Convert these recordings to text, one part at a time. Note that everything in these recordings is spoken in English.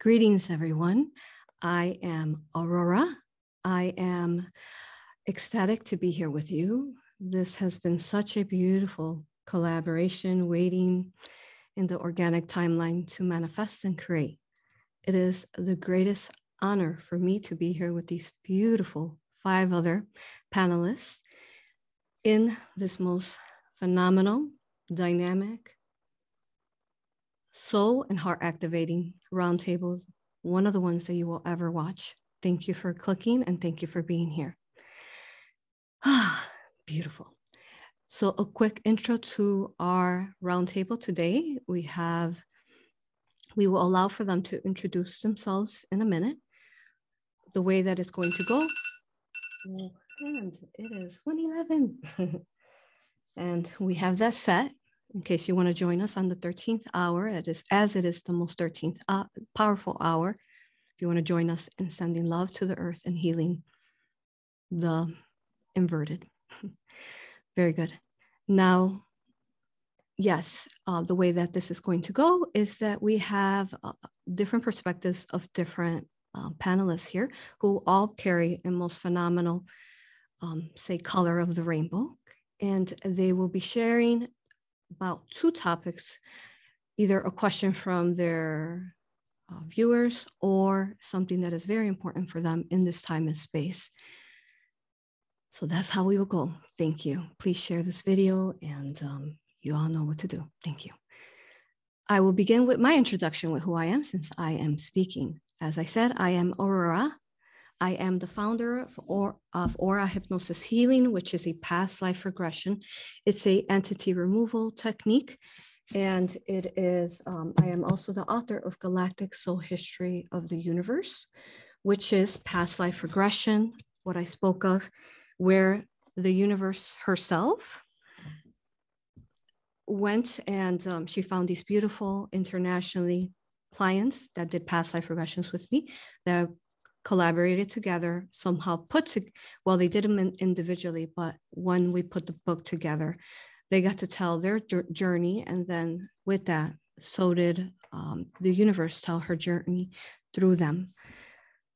Greetings, everyone. I am Aurora. I am ecstatic to be here with you. This has been such a beautiful collaboration waiting in the organic timeline to manifest and create. It is the greatest honor for me to be here with these beautiful five other panelists in this most phenomenal, dynamic, soul and heart activating roundtables, one of the ones that you will ever watch. Thank you for clicking and thank you for being here. Ah, beautiful. So a quick intro to our roundtable today. We have, we will allow for them to introduce themselves in a minute. The way that it's going to go, and it is 111. and we have that set in case you want to join us on the 13th hour, it is as it is the most 13th uh, powerful hour. If you want to join us in sending love to the earth and healing the inverted. Very good. Now, yes, uh, the way that this is going to go is that we have uh, different perspectives of different uh, panelists here who all carry a most phenomenal, um, say, color of the rainbow. And they will be sharing about two topics, either a question from their uh, viewers or something that is very important for them in this time and space. So that's how we will go. Thank you. Please share this video and um, you all know what to do. Thank you. I will begin with my introduction with who I am since I am speaking. As I said, I am Aurora. I am the founder of, or, of Aura Hypnosis Healing, which is a past life regression. It's a entity removal technique. And it is, um, I am also the author of Galactic Soul History of the Universe, which is past life regression, what I spoke of, where the universe herself went and um, she found these beautiful internationally clients that did past life regressions with me that collaborated together, somehow put to, well, they did them in, individually, but when we put the book together, they got to tell their journey. And then with that, so did um, the universe tell her journey through them.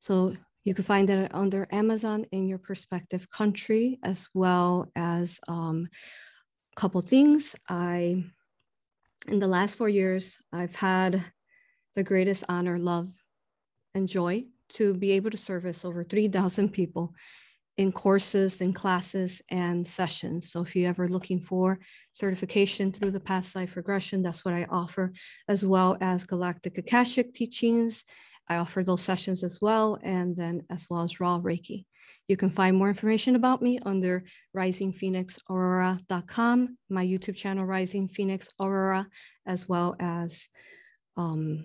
So you can find it under Amazon in your perspective country, as well as um, a couple things. I, in the last four years, I've had the greatest honor, love, and joy to be able to service over 3,000 people in courses and classes and sessions. So if you're ever looking for certification through the past life regression, that's what I offer, as well as Galactic Akashic teachings. I offer those sessions as well, and then as well as Raw Reiki. You can find more information about me under risingphoenixaurora.com, my YouTube channel, Rising Phoenix Aurora, as well as um,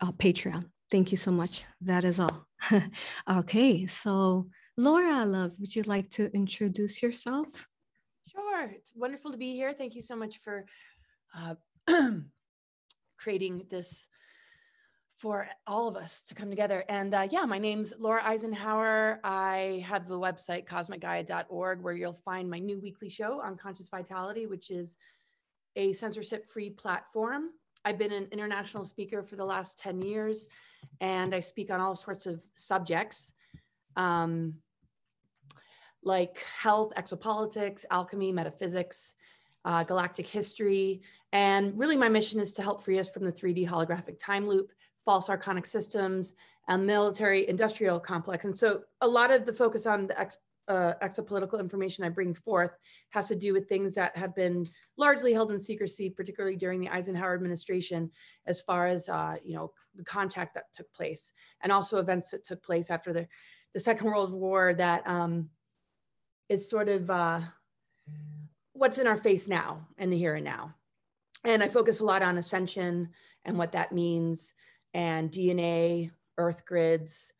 uh, Patreon. Thank you so much. That is all. okay, so Laura, love, would you like to introduce yourself? Sure. It's wonderful to be here. Thank you so much for uh, creating this for all of us to come together. And uh, yeah, my name's Laura Eisenhower. I have the website cosmicgaia.org where you'll find my new weekly show on conscious vitality, which is a censorship free platform. I've been an international speaker for the last 10 years and I speak on all sorts of subjects um, like health, exopolitics, alchemy, metaphysics, uh, galactic history. And really, my mission is to help free us from the 3D holographic time loop, false archonic systems, and military industrial complex. And so, a lot of the focus on the ex uh, exopolitical information I bring forth has to do with things that have been largely held in secrecy, particularly during the Eisenhower administration, as far as uh, you know the contact that took place, and also events that took place after the the Second World War. That um, it's sort of uh, what's in our face now in the here and now, and I focus a lot on ascension and what that means, and DNA, Earth grids,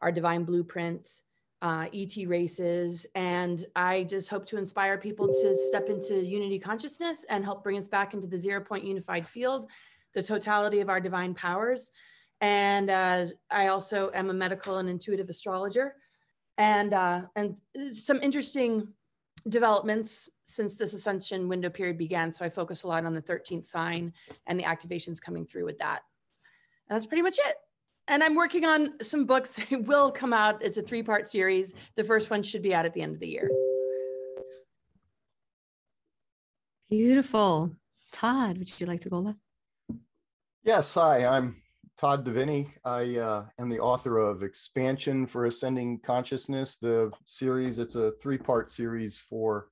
our divine blueprints uh, ET races. And I just hope to inspire people to step into unity consciousness and help bring us back into the zero point unified field, the totality of our divine powers. And uh, I also am a medical and intuitive astrologer. And, uh, and some interesting developments since this ascension window period began. So I focus a lot on the 13th sign and the activations coming through with that. that's pretty much it. And I'm working on some books. It will come out. It's a three part series. The first one should be out at the end of the year. Beautiful. Todd, would you like to go left? Yes, hi, I'm Todd Deviney. I uh, am the author of Expansion for Ascending Consciousness, the series. It's a three part series for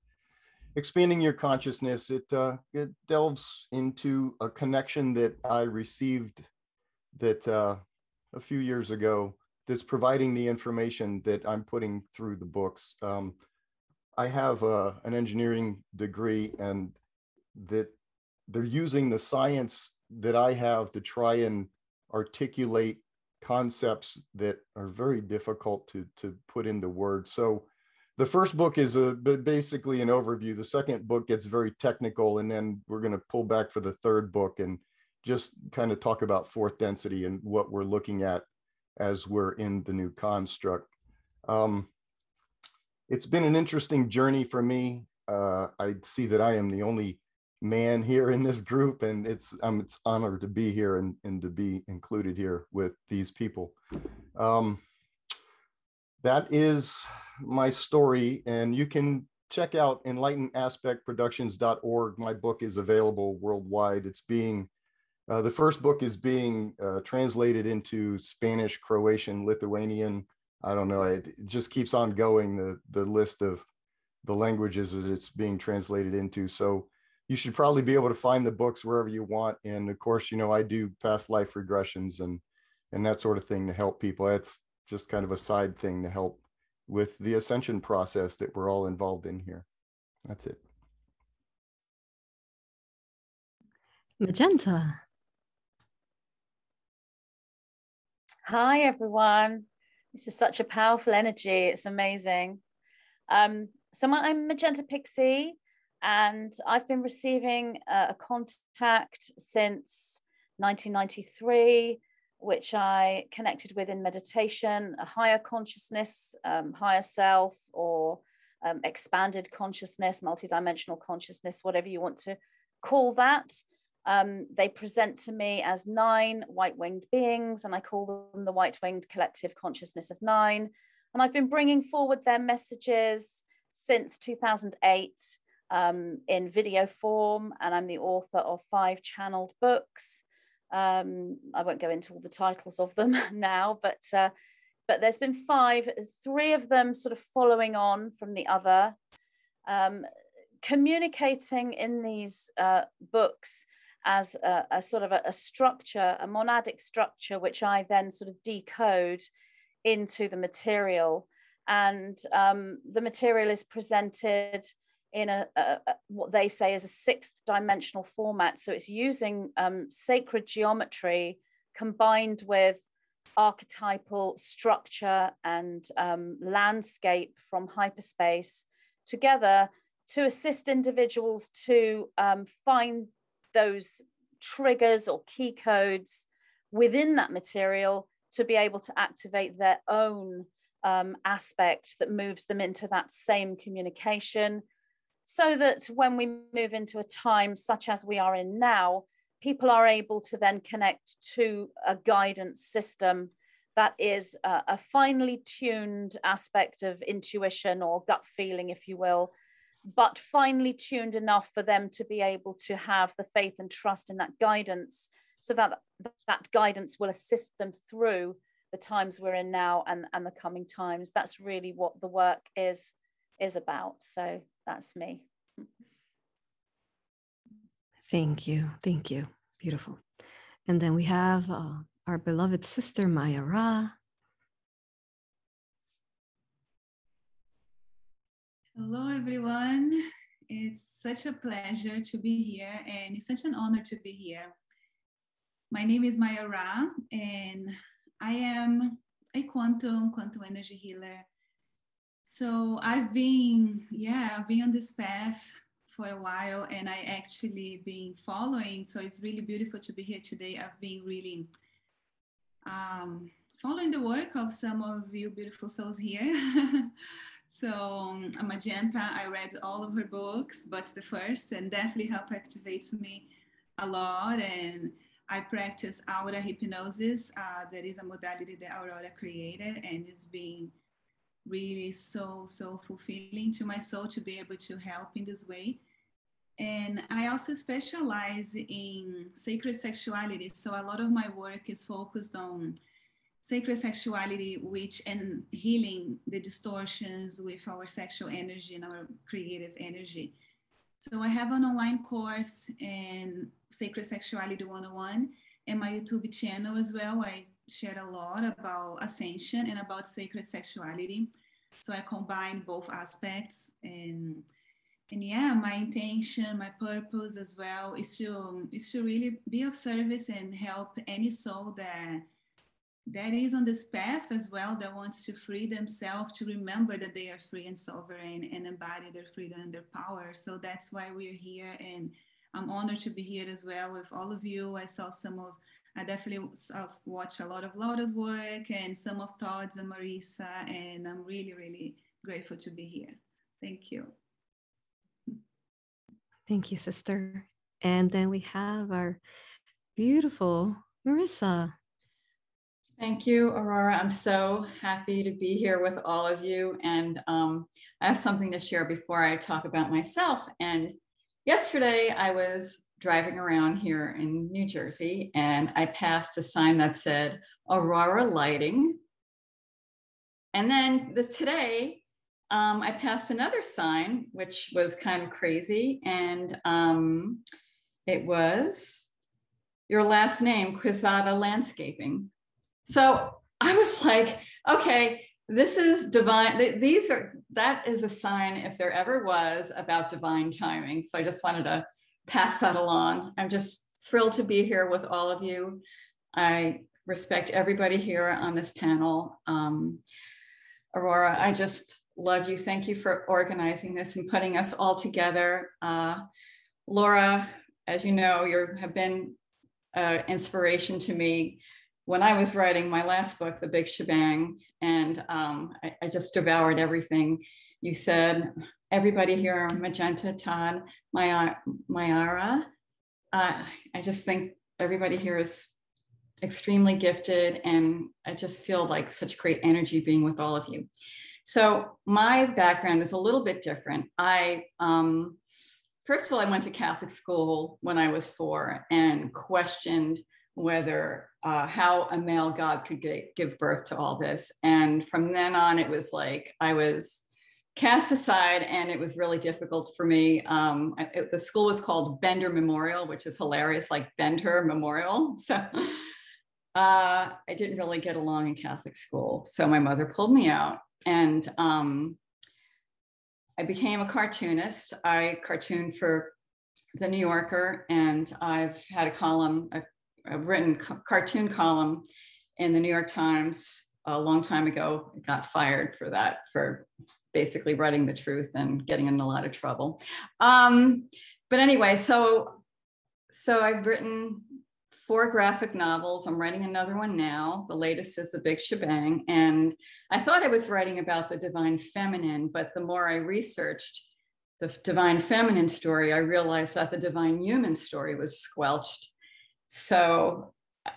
expanding your consciousness. It, uh, it delves into a connection that I received that uh, a few years ago that's providing the information that I'm putting through the books. Um, I have uh, an engineering degree and that they're using the science that I have to try and articulate concepts that are very difficult to to put into words. So the first book is a basically an overview. The second book gets very technical, and then we're going to pull back for the third book and just kind of talk about fourth density and what we're looking at as we're in the new construct. Um, it's been an interesting journey for me. Uh, I see that I am the only man here in this group and it's I'm it's honored to be here and, and to be included here with these people. Um, that is my story and you can check out enlightenaspectproductions.org. My book is available worldwide. It's being uh, the first book is being uh, translated into Spanish, Croatian, Lithuanian. I don't know. It, it, just keeps on going. The the list of the languages that it's being translated into. So you should probably be able to find the books wherever you want. And of course, you know, I do past life regressions and and that sort of thing to help people. That's just kind of a side thing to help with the ascension process that we're all involved in here. That's it. Magenta. Hi, everyone. This is such a powerful energy. It's amazing. Um, so I'm Magenta Pixie and I've been receiving uh, a contact since 1993, which I connected with in meditation, a higher consciousness, um, higher self, or um, expanded consciousness, multidimensional consciousness, whatever you want to call that. Um, they present to me as nine white winged beings, and I call them the white winged collective consciousness of nine. And I've been bringing forward their messages since 2008 um, in video form, and I'm the author of five channeled books. Um, I won't go into all the titles of them now, but uh, but there's been five, three of them sort of following on from the other, um, communicating in these uh, books as a, a sort of a, a, structure, a monadic structure, which I then sort of decode into the material. And um, the material is presented in a, a, a, what they say is a sixth dimensional format. So it's using um, sacred geometry combined with archetypal structure and um, landscape from hyperspace together to assist individuals to um, find those triggers or key codes within that material to be able to activate their own um, aspect that moves them into that same communication. So that when we move into a time such as we are in now, people are able to then connect to a guidance system that is a, a finely tuned aspect of intuition or gut feeling, if you will, but finely tuned enough for them to be able to have the faith and trust in that guidance so that that guidance will assist them through the times we're in now and, and the coming times. That's really what the work is is about. So that's me. Thank you. Thank you. Beautiful. And then we have uh, our beloved sister, Maya Ra. Hello, everyone. It's such a pleasure to be here, and it's such an honor to be here. My name is Maya Ra, and I am a quantum, quantum energy healer so I've been, yeah, I've been on this path for a while and I actually been following. So it's really beautiful to be here today. I've been really um, following the work of some of you beautiful souls here. so um, Magenta, I read all of her books, but the first and definitely help activates me a lot. And I practice aura hypnosis. Uh, that is a modality that Aurora created, and it's been really so, so fulfilling to my soul to be able to help in this way. And I also specialize in sacred sexuality. So a lot of my work is focused on sacred sexuality, which and healing the distortions with our sexual energy and our creative energy. So I have an online course in Sacred Sexuality 101 and my YouTube channel as well. I share a lot about ascension and about sacred sexuality. So I combine both aspects and and yeah, my intention, my purpose as well is to is to really be of service and help any soul that that is on this path as well that wants to free themselves to remember that they are free and sovereign and embody their freedom and their power. So that's why we're here and i'm honored to be here as well with all of you. I saw some of i definitely watched a lot of laura's work and some of todd's and marisa and i'm really really grateful to be here. Thank you. Thank you sister. And then we have our beautiful marisa Thank you, Aurora. I'm so happy to be here with all of you. And um, I have something to share before I talk about myself. And yesterday I was driving around here in New Jersey and I passed a sign that said Aurora Lighting. And then the, today um, I passed another sign, which was kind of crazy. And um, it was your last name, Quizada Landscaping. So I was like, okay, this is divine. These are, that is a sign, if there ever was, about divine timing. So I just wanted to pass that along. I'm just thrilled to be here with all of you. I respect everybody here on this panel. Um, Aurora, I just love you. Thank you for organizing this and putting us all together. Uh, Laura, as you know, you have been uh, inspiration to me when I was writing my last book, The Big Shebang, and um, I, I, just devoured everything you said. Everybody here, Magenta, Todd, Maya, Mayara, uh, I just think everybody here is extremely gifted, and I just feel like such great energy being with all of you. So my background is a little bit different. I um, first of all, I went to Catholic school when I was four and questioned whether uh, how a male god could get, give birth to all this. And from then on, it was like I was cast aside, and it was really difficult for me. Um, it, the school was called Bender Memorial, which is hilarious, like Bender Memorial. So uh, I didn't really get along in Catholic school. So my mother pulled me out, and um, I became a cartoonist. I cartooned for the New Yorker, and I've had a column, a a written cartoon column in the New York Times a long time ago. got fired for that, for basically writing the truth and getting in a lot of trouble. Um, but anyway, so so I've written four graphic novels. I'm writing another one now. The latest is The Big Shebang. And I thought I was writing about the divine feminine, but the more I researched the divine feminine story, I realized that the divine human story was squelched so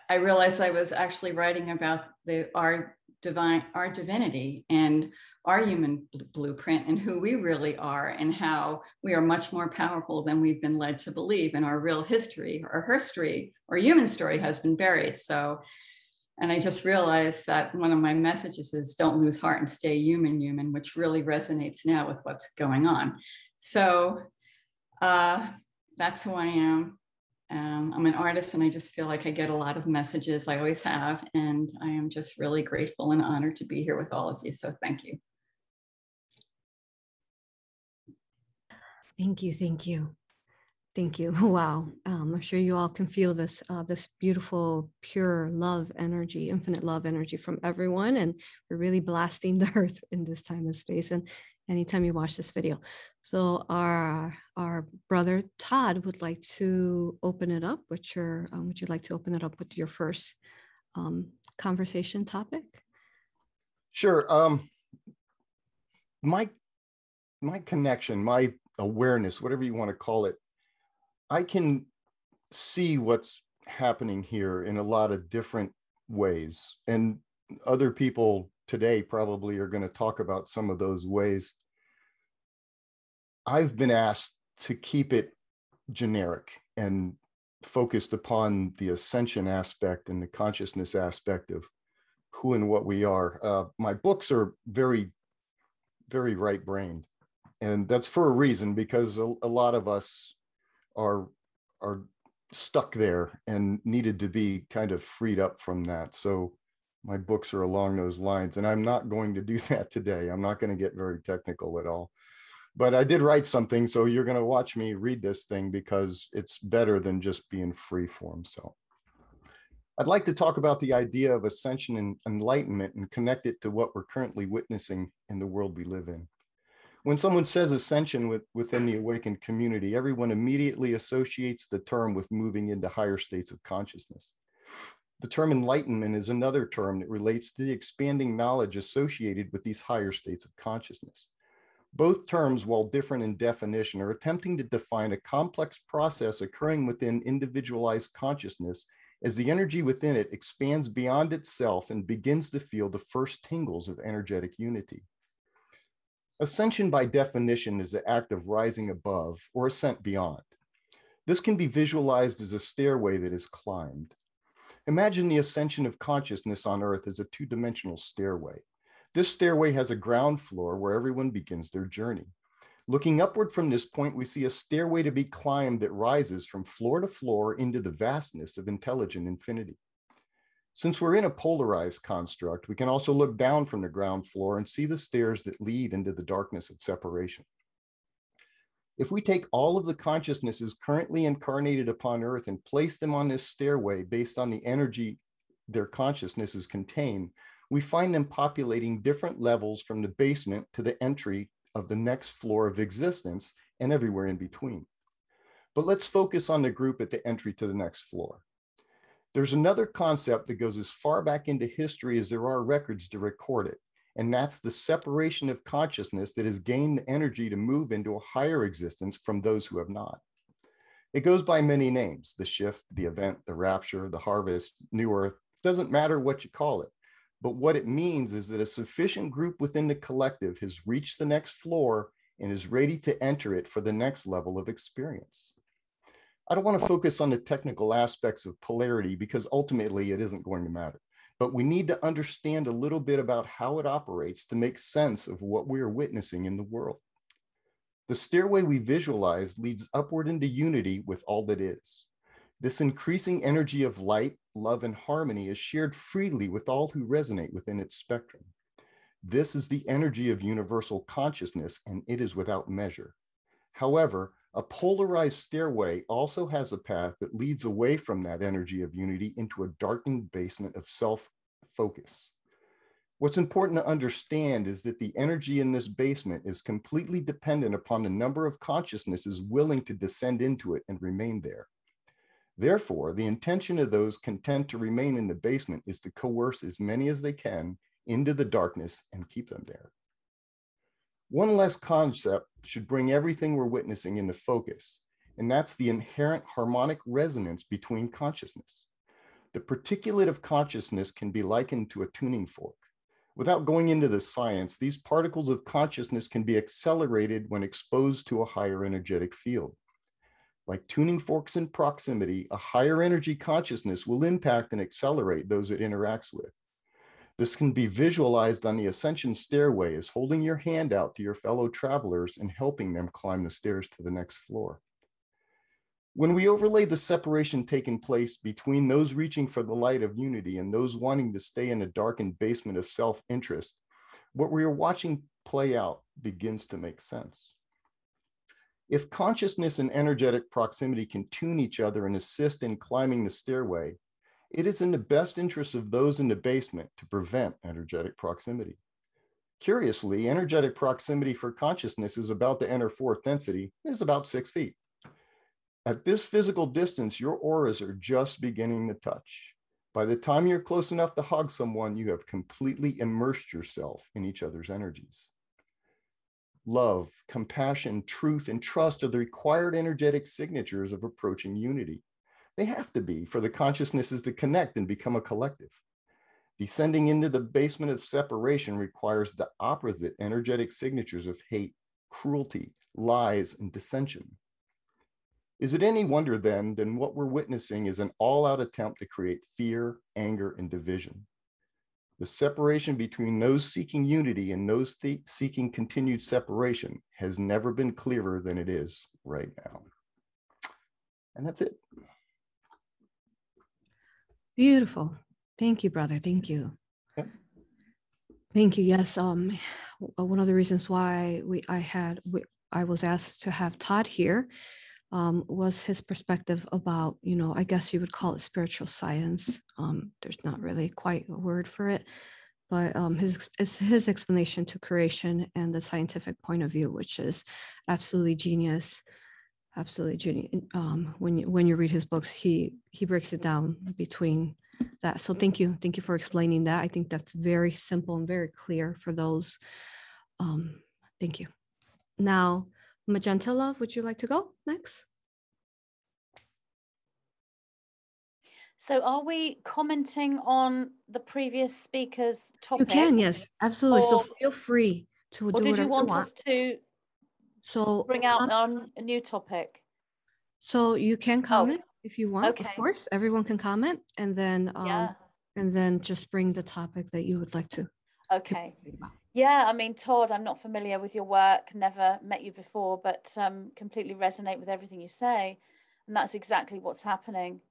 I realized I was actually writing about the our divine our divinity and our human blueprint and who we really are and how we are much more powerful than we've been led to believe and our real history our history or human story has been buried. So and i just realized that one of my messages is don't lose heart and stay human human which really resonates now with what's going on. So uh, that's who i am um, I'm an artist and I just feel like I get a lot of messages. I always have. And I am just really grateful and honored to be here with all of you. So thank you. Thank you. Thank you. Thank you. Wow. Um, I'm sure you all can feel this, uh, this beautiful, pure love energy, infinite love energy from everyone. And we're really blasting the earth in this time and space. And anytime you watch this video. So our our brother Todd would like to open it up. With your um, would you like to open it up with your first um, conversation topic? Sure. Um, my my connection, my awareness, whatever you want to call it, I can see what's happening here in a lot of different ways. And other people today probably are going to talk about some of those ways. I've been asked to keep it generic and focused upon the ascension aspect and the consciousness aspect of who and what we are. Uh, my books are very, very right brained. And that's for a reason because a, a lot of us are are stuck there and needed to be kind of freed up from that. So my books are along those lines and I'm not going to do that today. I'm not going to get very technical at all. But I did write something, so you're going to watch me read this thing because it's better than just being free form. So I'd like to talk about the idea of ascension and enlightenment and connect it to what we're currently witnessing in the world we live in. When someone says ascension with, within the awakened community, everyone immediately associates the term with moving into higher states of consciousness. The term enlightenment is another term that relates to the expanding knowledge associated with these higher states of consciousness. Both terms, while different in definition, are attempting to define a complex process occurring within individualized consciousness as the energy within it expands beyond itself and begins to feel the first tingles of energetic unity. Ascension, by definition, is the act of rising above or ascent beyond. This can be visualized as a stairway that is climbed. Imagine the ascension of consciousness on Earth as a two dimensional stairway. This stairway has a ground floor where everyone begins their journey. Looking upward from this point, we see a stairway to be climbed that rises from floor to floor into the vastness of intelligent infinity. Since we're in a polarized construct, we can also look down from the ground floor and see the stairs that lead into the darkness of separation. If we take all of the consciousnesses currently incarnated upon Earth and place them on this stairway based on the energy their consciousnesses contain, we find them populating different levels from the basement to the entry of the next floor of existence and everywhere in between. But let's focus on the group at the entry to the next floor. There's another concept that goes as far back into history as there are records to record it, and that's the separation of consciousness that has gained the energy to move into a higher existence from those who have not. It goes by many names the shift, the event, the rapture, the harvest, new earth, doesn't matter what you call it. But what it means is that a sufficient group within the collective has reached the next floor and is ready to enter it for the next level of experience. I don't want to focus on the technical aspects of polarity because ultimately it isn't going to matter. But we need to understand a little bit about how it operates to make sense of what we are witnessing in the world. The stairway we visualize leads upward into unity with all that is. This increasing energy of light, love, and harmony is shared freely with all who resonate within its spectrum. This is the energy of universal consciousness, and it is without measure. However, a polarized stairway also has a path that leads away from that energy of unity into a darkened basement of self focus. What's important to understand is that the energy in this basement is completely dependent upon the number of consciousnesses willing to descend into it and remain there. Therefore, the intention of those content to remain in the basement is to coerce as many as they can into the darkness and keep them there. One less concept should bring everything we're witnessing into focus, and that's the inherent harmonic resonance between consciousness. The particulate of consciousness can be likened to a tuning fork. Without going into the science, these particles of consciousness can be accelerated when exposed to a higher energetic field. Like tuning forks in proximity, a higher energy consciousness will impact and accelerate those it interacts with. This can be visualized on the ascension stairway as holding your hand out to your fellow travelers and helping them climb the stairs to the next floor. When we overlay the separation taking place between those reaching for the light of unity and those wanting to stay in a darkened basement of self interest, what we are watching play out begins to make sense. If consciousness and energetic proximity can tune each other and assist in climbing the stairway, it is in the best interest of those in the basement to prevent energetic proximity. Curiously, energetic proximity for consciousness is about to enter fourth density is about six feet. At this physical distance, your auras are just beginning to touch. By the time you're close enough to hug someone, you have completely immersed yourself in each other's energies. Love, compassion, truth, and trust are the required energetic signatures of approaching unity. They have to be for the consciousnesses to connect and become a collective. Descending into the basement of separation requires the opposite energetic signatures of hate, cruelty, lies, and dissension. Is it any wonder then, then what we're witnessing is an all out attempt to create fear, anger, and division? The separation between those seeking unity and those seeking continued separation has never been clearer than it is right now. And that's it. Beautiful. Thank you, brother. Thank you. Yep. Thank you. Yes. Um, one of the reasons why we I had we, I was asked to have Todd here um, was his perspective about, you know, I guess you would call it spiritual science. Um, there's not really quite a word for it, but um, his his explanation to creation and the scientific point of view, which is absolutely genius, absolutely genius. Um, when you when you read his books, he he breaks it down between that. So thank you, thank you for explaining that. I think that's very simple and very clear for those. Um, thank you. Now Magenta Love, would you like to go next? So are we commenting on the previous speaker's topic? You can, yes, absolutely. Or, so feel free to do did you want, you want, us to so bring out on a new topic? So you can oh, comment oh, if you want, okay. of course. Everyone can comment and then um, yeah. and then just bring the topic that you would like to. Okay. Yeah, I mean, Todd, I'm not familiar with your work, never met you before, but um, completely resonate with everything you say. And that's exactly what's happening.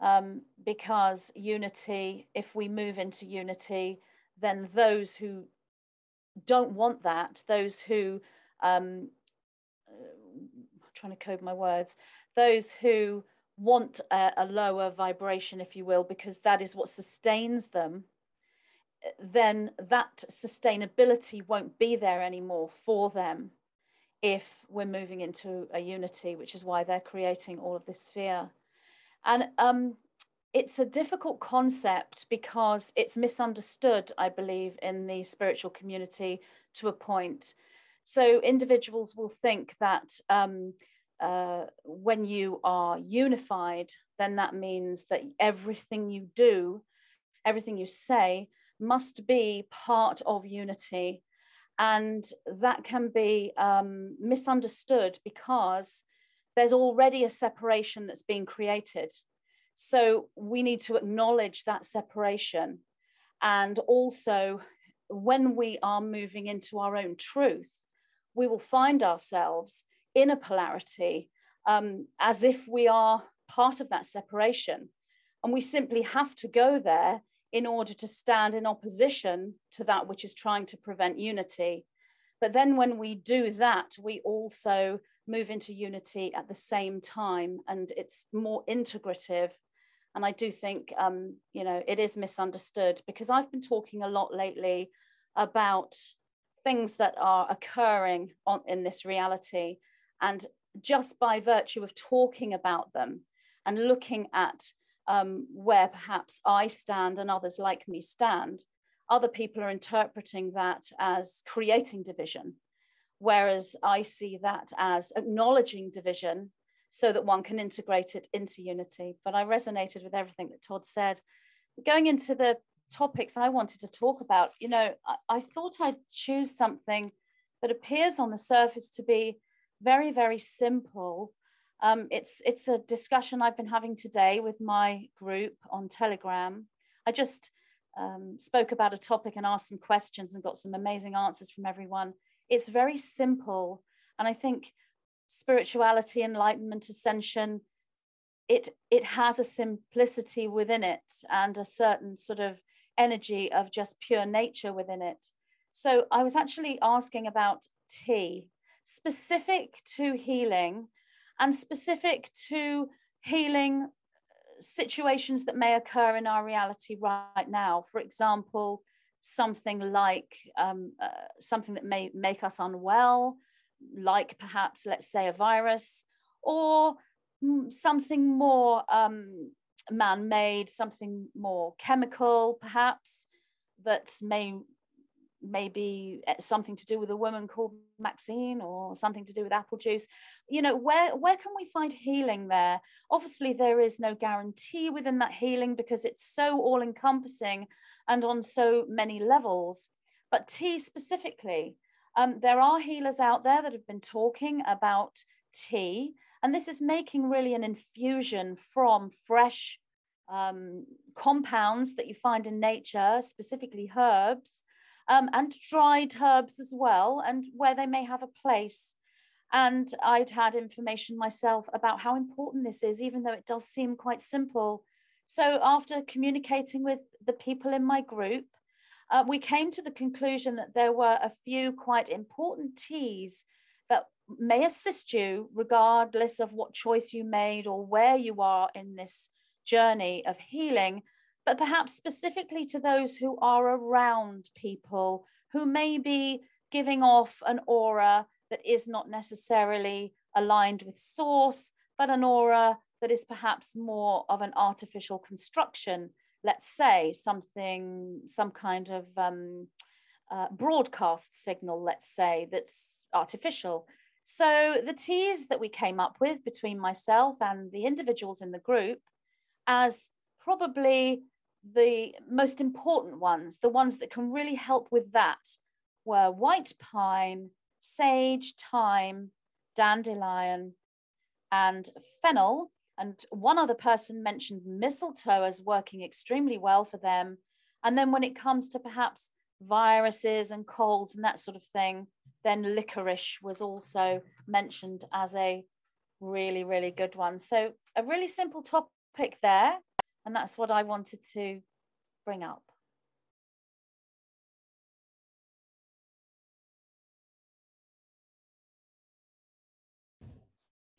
Um, because unity, if we move into unity, then those who don't want that, those who, um, trying to code my words, those who want a, a lower vibration, if you will, because that is what sustains them then that sustainability won't be there anymore for them if we're moving into a unity, which is why they're creating all of this fear. And um, it's a difficult concept because it's misunderstood, I believe, in the spiritual community to a point. So individuals will think that um, uh, when you are unified, then that means that everything you do, everything you say, must be part of unity. And that can be um, misunderstood because there's already a separation that's being created. So we need to acknowledge that separation. And also, when we are moving into our own truth, we will find ourselves in a polarity um, as if we are part of that separation. And we simply have to go there in order to stand in opposition to that which is trying to prevent unity. But then when we do that, we also move into unity at the same time, and it's more integrative. And I do think, um, you know, it is misunderstood because I've been talking a lot lately about things that are occurring on, in this reality. And just by virtue of talking about them and looking at um, where perhaps I stand and others like me stand, other people are interpreting that as creating division, whereas I see that as acknowledging division so that one can integrate it into unity. But I resonated with everything that Todd said. Going into the topics I wanted to talk about, you know, I, I thought I'd choose something that appears on the surface to be very, very simple um, it's, it's a discussion I've been having today with my group on Telegram. I just um, spoke about a topic and asked some questions and got some amazing answers from everyone. It's very simple. And I think spirituality, enlightenment, ascension, it, it has a simplicity within it and a certain sort of energy of just pure nature within it. So I was actually asking about tea, specific to healing and specific to healing situations that may occur in our reality right now. For example, something like um, uh, something that may make us unwell, like perhaps, let's say, a virus, or something more um, man made, something more chemical, perhaps, that may maybe eh, something to do with a woman called Maxine or something to do with apple juice. You know, where where can we find healing there? Obviously, there is no guarantee within that healing because it's so all encompassing and on so many levels. But tea specifically, um, there are healers out there that have been talking about tea, and this is making really an infusion from fresh um, compounds that you find in nature, specifically herbs, um, and dried herbs as well, and where they may have a place. And I'd had information myself about how important this is, even though it does seem quite simple. So, after communicating with the people in my group, uh, we came to the conclusion that there were a few quite important teas that may assist you, regardless of what choice you made or where you are in this journey of healing, but perhaps specifically to those who are around people who may be giving off an aura that is not necessarily aligned with source, but an aura that is perhaps more of an artificial construction. Let's say something, some kind of um, uh, broadcast signal, let's say, that's artificial. So the teas that we came up with between myself and the individuals in the group as probably the most important ones, the ones that can really help with that, were white pine, sage, thyme, dandelion, and fennel. And one other person mentioned mistletoe as working extremely well for them. And then when it comes to perhaps viruses and colds and that sort of thing, then licorice was also mentioned as a really, really good one. So, a really simple topic there. And that's what I wanted to bring up.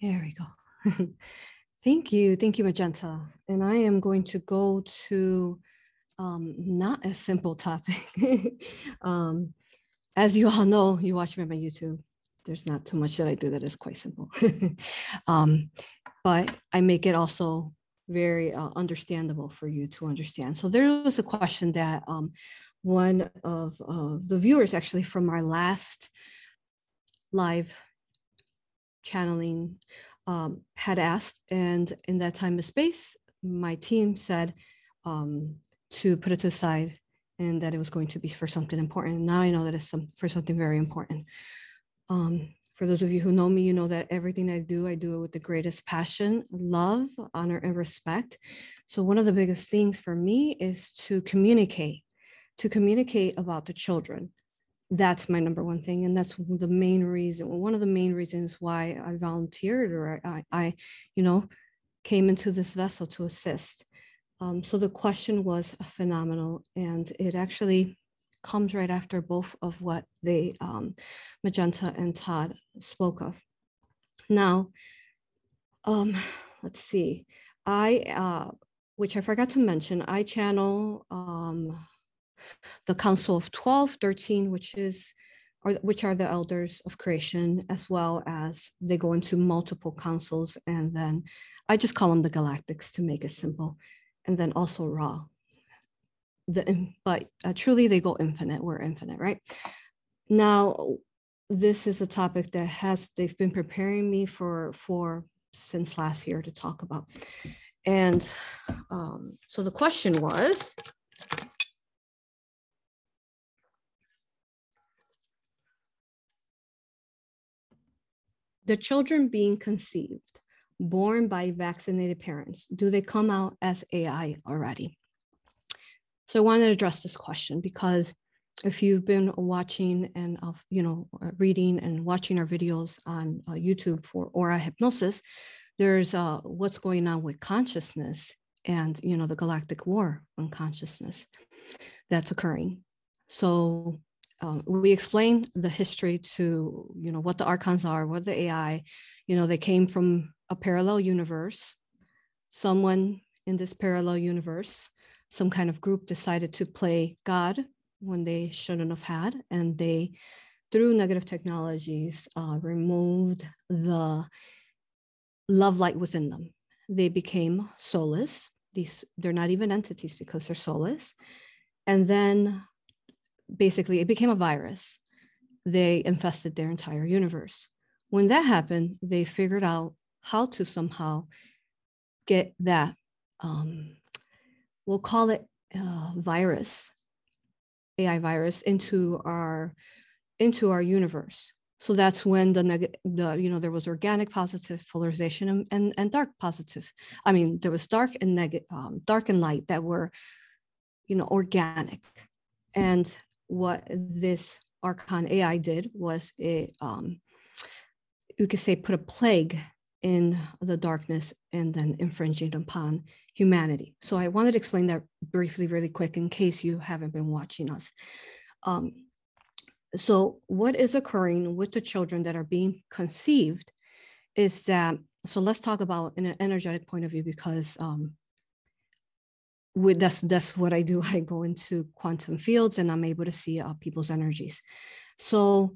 There we go. Thank you. Thank you, Magenta. And I am going to go to um, not a simple topic. um, as you all know, you watch me on YouTube. There's not too much that I do that is quite simple. um, but I make it also very uh, understandable for you to understand. So there was a question that um, one of uh, the viewers actually from our last live channeling um, had asked, and in that time of space, my team said um, to put it to the side and that it was going to be for something important. Now I know that it's some, for something very important. Um, for those of you who know me, you know that everything I do, I do it with the greatest passion, love, honor, and respect. So, one of the biggest things for me is to communicate, to communicate about the children. That's my number one thing. And that's the main reason, one of the main reasons why I volunteered or I, I you know, came into this vessel to assist. Um, so the question was phenomenal. And it actually comes right after both of what they um, Magenta and Todd spoke of. Now, um, let's see. I, uh, which I forgot to mention, I channel um, the Council of 12, 13, which is or which are the elders of creation, as well as they go into multiple councils, and then I just call them the galactics to make it simple, and then also Ra, the but uh, truly they go infinite. We're infinite right? Now this is a topic that has they've been preparing me for for since last year to talk about. And um, so the question was the children being conceived born by vaccinated parents do they come out as ai already so I wanted to address this question because if you've been watching and uh, you know uh, reading and watching our videos on uh, YouTube for aura hypnosis, there's uh, what's going on with consciousness and you know the galactic war on consciousness that's occurring. So um, we explain the history to you know what the archons are, what the AI, you know they came from a parallel universe. Someone in this parallel universe some kind of group decided to play God when they shouldn't have had, and they, through negative technologies, uh, removed the love light within them. They became soulless. These they're not even entities because they're soulless, and then basically it became a virus. They infested their entire universe. When that happened, they figured out how to somehow get that, um, we'll call it uh, virus, AI virus, into our into our universe. So that's when the negative, the you know, there was organic positive polarization and, and, and dark positive. I mean, there was dark and negative, um, dark and light that were, you know, organic. And what this Archon AI did was it, um, you could say, put a plague in the darkness and then infringing upon humanity. So I wanted to explain that briefly, really quick, in case you haven't been watching us. Um, so what is occurring with the children that are being conceived is that, so let's talk about in an energetic point of view, because um, with that's that's what I do. I go into quantum fields and I'm able to see uh, people's energies. So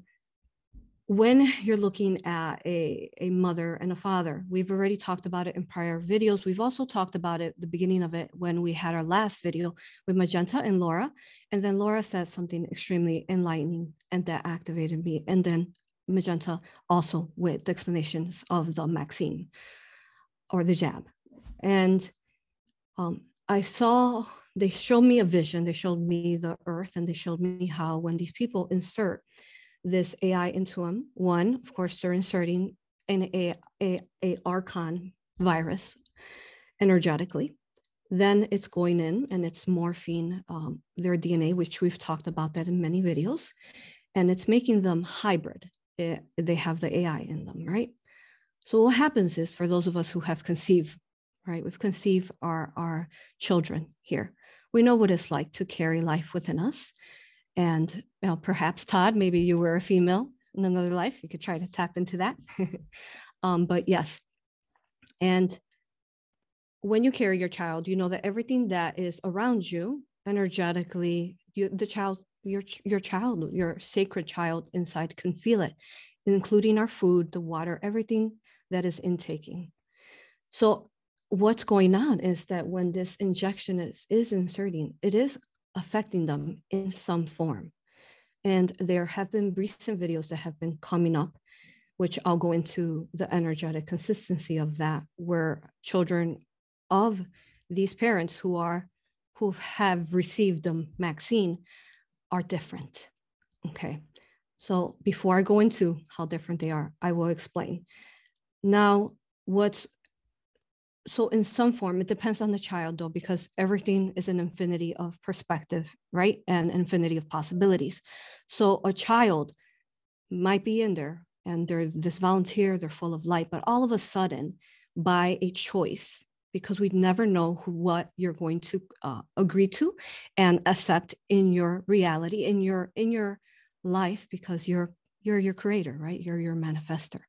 when you're looking at a, a mother and a father, we've already talked about it in prior videos. We've also talked about it, the beginning of it, when we had our last video with Magenta and Laura. And then Laura said something extremely enlightening and that activated me. And then Magenta also with the explanations of the vaccine or the jab. And um, I saw, they showed me a vision, they showed me the earth, and they showed me how when these people insert this AI into them. One, of course, they're inserting an a, a, a Archon virus energetically. Then it's going in and it's morphing um, their DNA, which we've talked about that in many videos, and it's making them hybrid. It, eh, they have the AI in them, right? So what happens is for those of us who have conceived, right, we've conceived our, our children here. We know what it's like to carry life within us and well, perhaps Todd, maybe you were a female in another life. You could try to tap into that. um, but yes. And when you carry your child, you know that everything that is around you energetically, you, the child, your, your child, your sacred child inside can feel it, including our food, the water, everything that is intaking. So what's going on is that when this injection is, is inserting, it is affecting them in some form. And there have been recent videos that have been coming up, which I'll go into the energetic consistency of that, where children of these parents who are who have received the vaccine are different. Okay. So before I go into how different they are, I will explain. Now, what's so in some form it depends on the child though because everything is an infinity of perspective right? And infinity of possibilities. So a child might be in there and they're this volunteer they're full of light but all of a sudden by a choice because we never know who, what you're going to uh, agree to and accept in your reality in your in your life because you're you're your creator right? You're your manifester.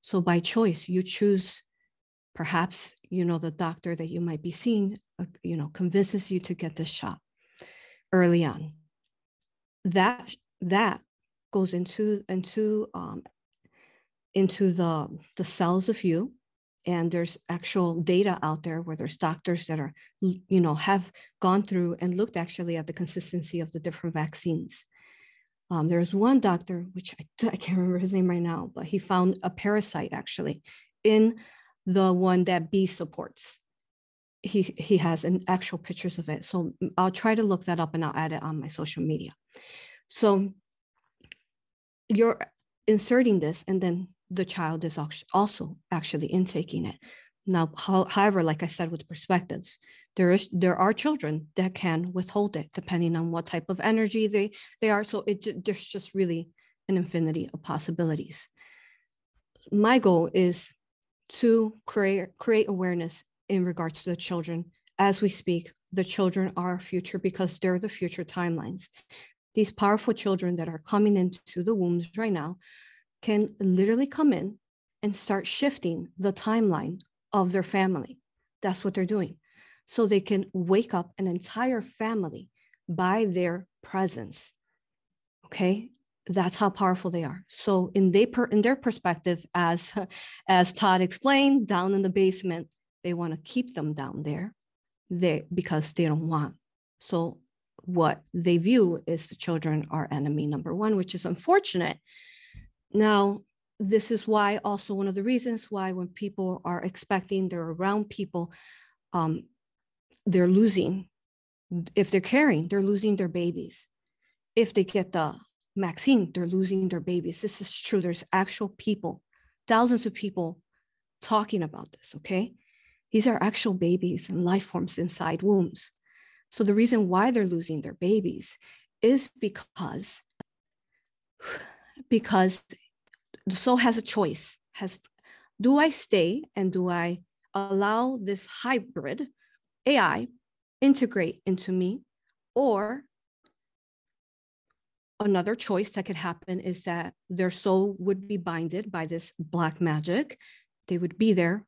So by choice you choose perhaps you know the doctor that you might be seeing uh, you know convinces you to get this shot early on. That that goes into into um, into the the cells of you and there's actual data out there where there's doctors that are you know have gone through and looked actually at the consistency of the different vaccines. Um, there's one doctor which I, I can't remember his name right now but he found a parasite actually in the one that B supports. He, he has an actual pictures of it. So mm, I'll try to look that up and I'll add it on my social media. So you're inserting this and then the child is also actually intaking it. Now, however, like I said, with perspectives, there is there are children that can withhold it depending on what type of energy they they are. So it there's just really an infinity of possibilities. My goal is to create, create awareness in regards to the children. As we speak, the children are our future because they're the future timelines. These powerful children that are coming into the wombs right now can literally come in and start shifting the timeline of their family. That's what they're doing. So they can wake up an entire family by their presence. Okay that's how powerful they are. So in they per, in their perspective, as as Todd explained, down in the basement, they want to keep them down there, they because they don't want. So what they view is the children are enemy number one, which is unfortunate. Now, this is why also one of the reasons why when people are expecting they're around people, um, they're losing. If they're caring they're losing their babies. If they get the vaccine, they're losing their babies. This is true. There's actual people, thousands of people talking about this, okay? These are actual babies and life forms inside wombs. So the reason why they're losing their babies is because because the soul has a choice has do i stay and do i allow this hybrid ai integrate into me or another choice that could happen is that their soul would be binded by this black magic. They would be there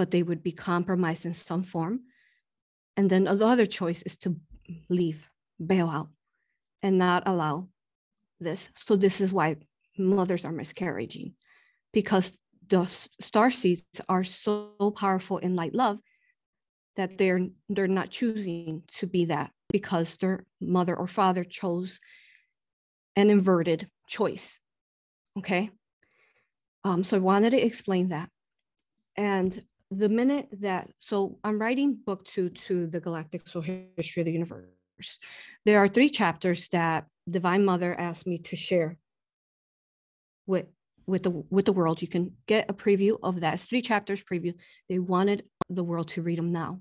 but they would be compromised in some form. And then the other choice is to leave bail out and not allow this. So this is why mothers are miscarrying because the star seeds are so powerful in light love that they're they're not choosing to be that because their mother or father chose an inverted choice okay? Um, so i wanted to explain that. And the minute that so i'm writing book two to the galactic soul history of the universe. There are three chapters that divine mother asked me to share with with the with the world. You can get a preview of that. It's three chapters preview. They wanted the world to read them now.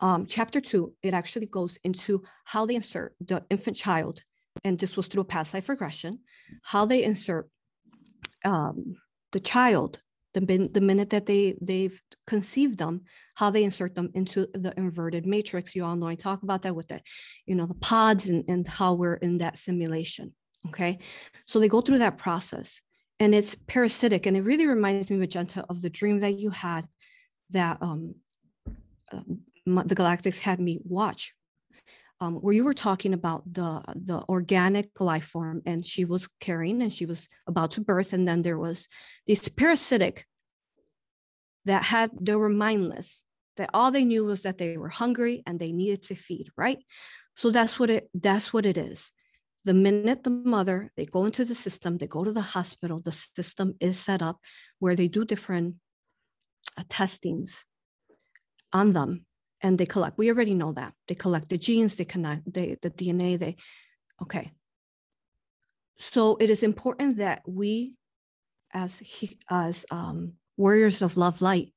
Um, chapter two it actually goes into how they insert the infant child and this was through past life regression how they insert um, the child the, the minute that they they've conceived them how they insert them into the inverted matrix you all know i talk about that with the you know the pods and, and how we're in that simulation Okay. So they go through that process and it's parasitic. And it really reminds me, Magenta, of the dream that you had that um, uh, the Galactics had me watch, um, where you were talking about the, the organic life form and she was carrying and she was about to birth. And then there was these parasitic that had, they were mindless, that all they knew was that they were hungry and they needed to feed, right? So that's what it, that's what it is the minute the mother they go into the system they go to the hospital the system is set up where they do different uh, testings on them and they collect we already know that. They collect the genes they connect the dna they okay. So it is important that we as as um, warriors of love light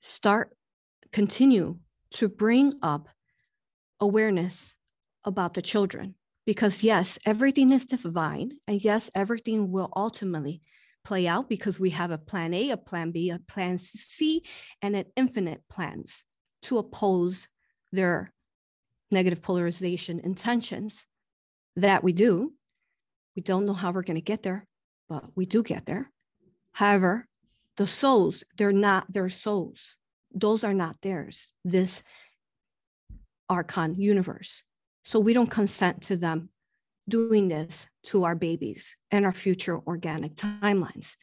start continue to bring up awareness about the children. Because yes, everything is divine. And yes, everything will ultimately play out because we have a plan A, a plan B, a plan C, and an infinite plans to oppose their negative polarization intentions that we do. We don't know how we're going to get there, but we do get there. However, the souls, they're not their souls. Those are not theirs. This archon universe. So we don't consent to them doing this to our babies and our future organic timelines.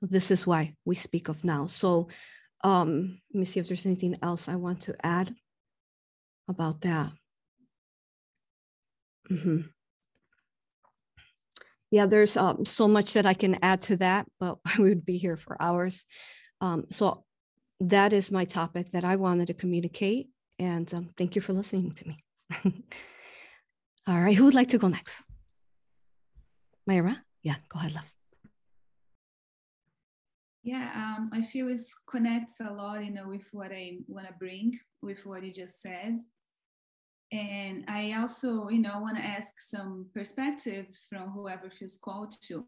This is why we speak of now. So um, let me see if there's anything else I want to add about that. Mm-hmm. Yeah, there's um, so much that I can add to that, but we would be here for hours. Um, so that is my topic that I wanted to communicate. And um, thank you for listening to me. All right, who would like to go next? MayaRa? Yeah, go ahead, love. Yeah, um, I feel it connects a lot, you know, with what I want to bring, with what you just said. And I also, you know, want to ask some perspectives from whoever feels called to.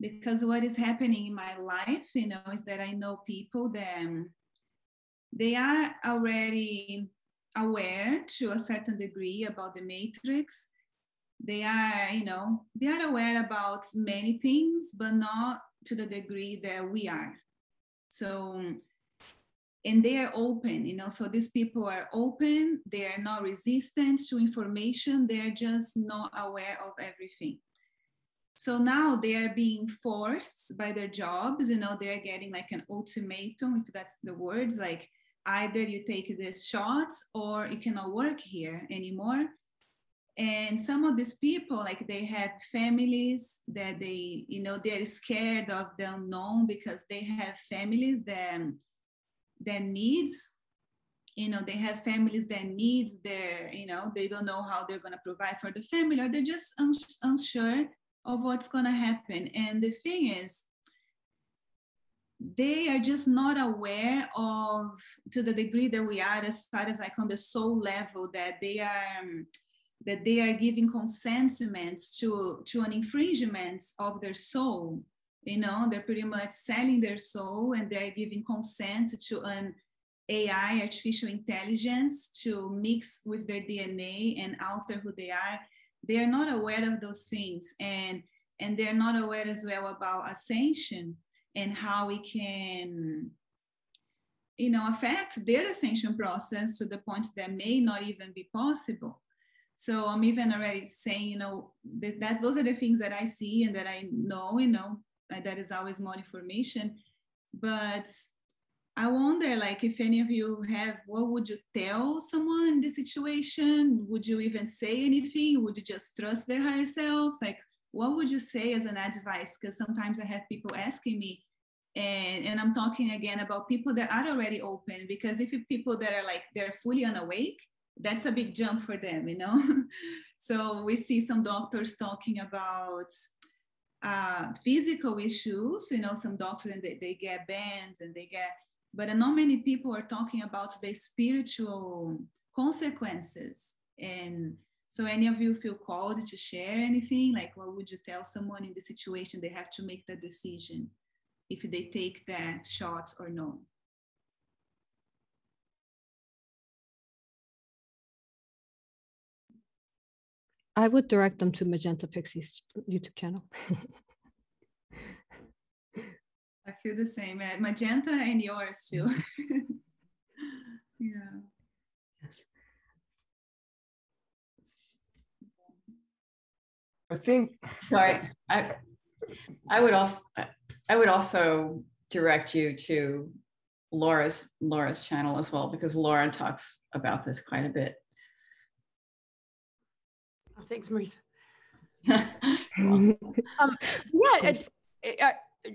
Because what is happening in my life, you know, is that I know people that um, they are already aware to a certain degree about the matrix they are you know they are aware about many things but not to the degree that we are. So and they are open you know so these people are open they are not resistant to information they're just not aware of everything. So now they are being forced by their jobs you know they're getting like an ultimatum if that's the words like either you take this shots or you cannot work here anymore and some of these people like they have families that they you know they're scared of the unknown because they have families that that needs you know they have families that needs their you know they don't know how they're going to provide for the family or they're just uns- unsure of what's going to happen. And the thing is they are just not aware of to the degree that we are as far as like on the soul level that they are um, that they are giving consentment to, to an infringement of their soul. You know, they're pretty much selling their soul and they're giving consent to an AI, artificial intelligence, to mix with their DNA and alter who they are. They are not aware of those things. And, and they're not aware as well about ascension and how we can you know affect their ascension process to the point that may not even be possible so I'm even already saying, you know, that, that those are the things that I see and that I know, you know, that is always more information. But I wonder, like, if any of you have, what would you tell someone in this situation? Would you even say anything? Would you just trust their higher selves? Like, what would you say as an advice? Because sometimes I have people asking me, and, and I'm talking again about people that are already open. Because if people that are like, they're fully unawake, that's a big jump for them, you know? so we see some doctors talking about uh, physical issues, you know, some doctors and they, they get bands and they get, but not many people are talking about the spiritual consequences. And so any of you feel called to share anything? Like what would you tell someone in the situation they have to make the decision if they take that shot or no? I would direct them to Magenta Pixie's YouTube channel. I feel the same. at Magenta and yours too. Mm-hmm. yeah. Yes. I think. Sorry, I, I would also, I would also direct you to Laura's Laura's channel as well because Laura talks about this quite a bit thanks, Marisa. um, yeah, it's, are,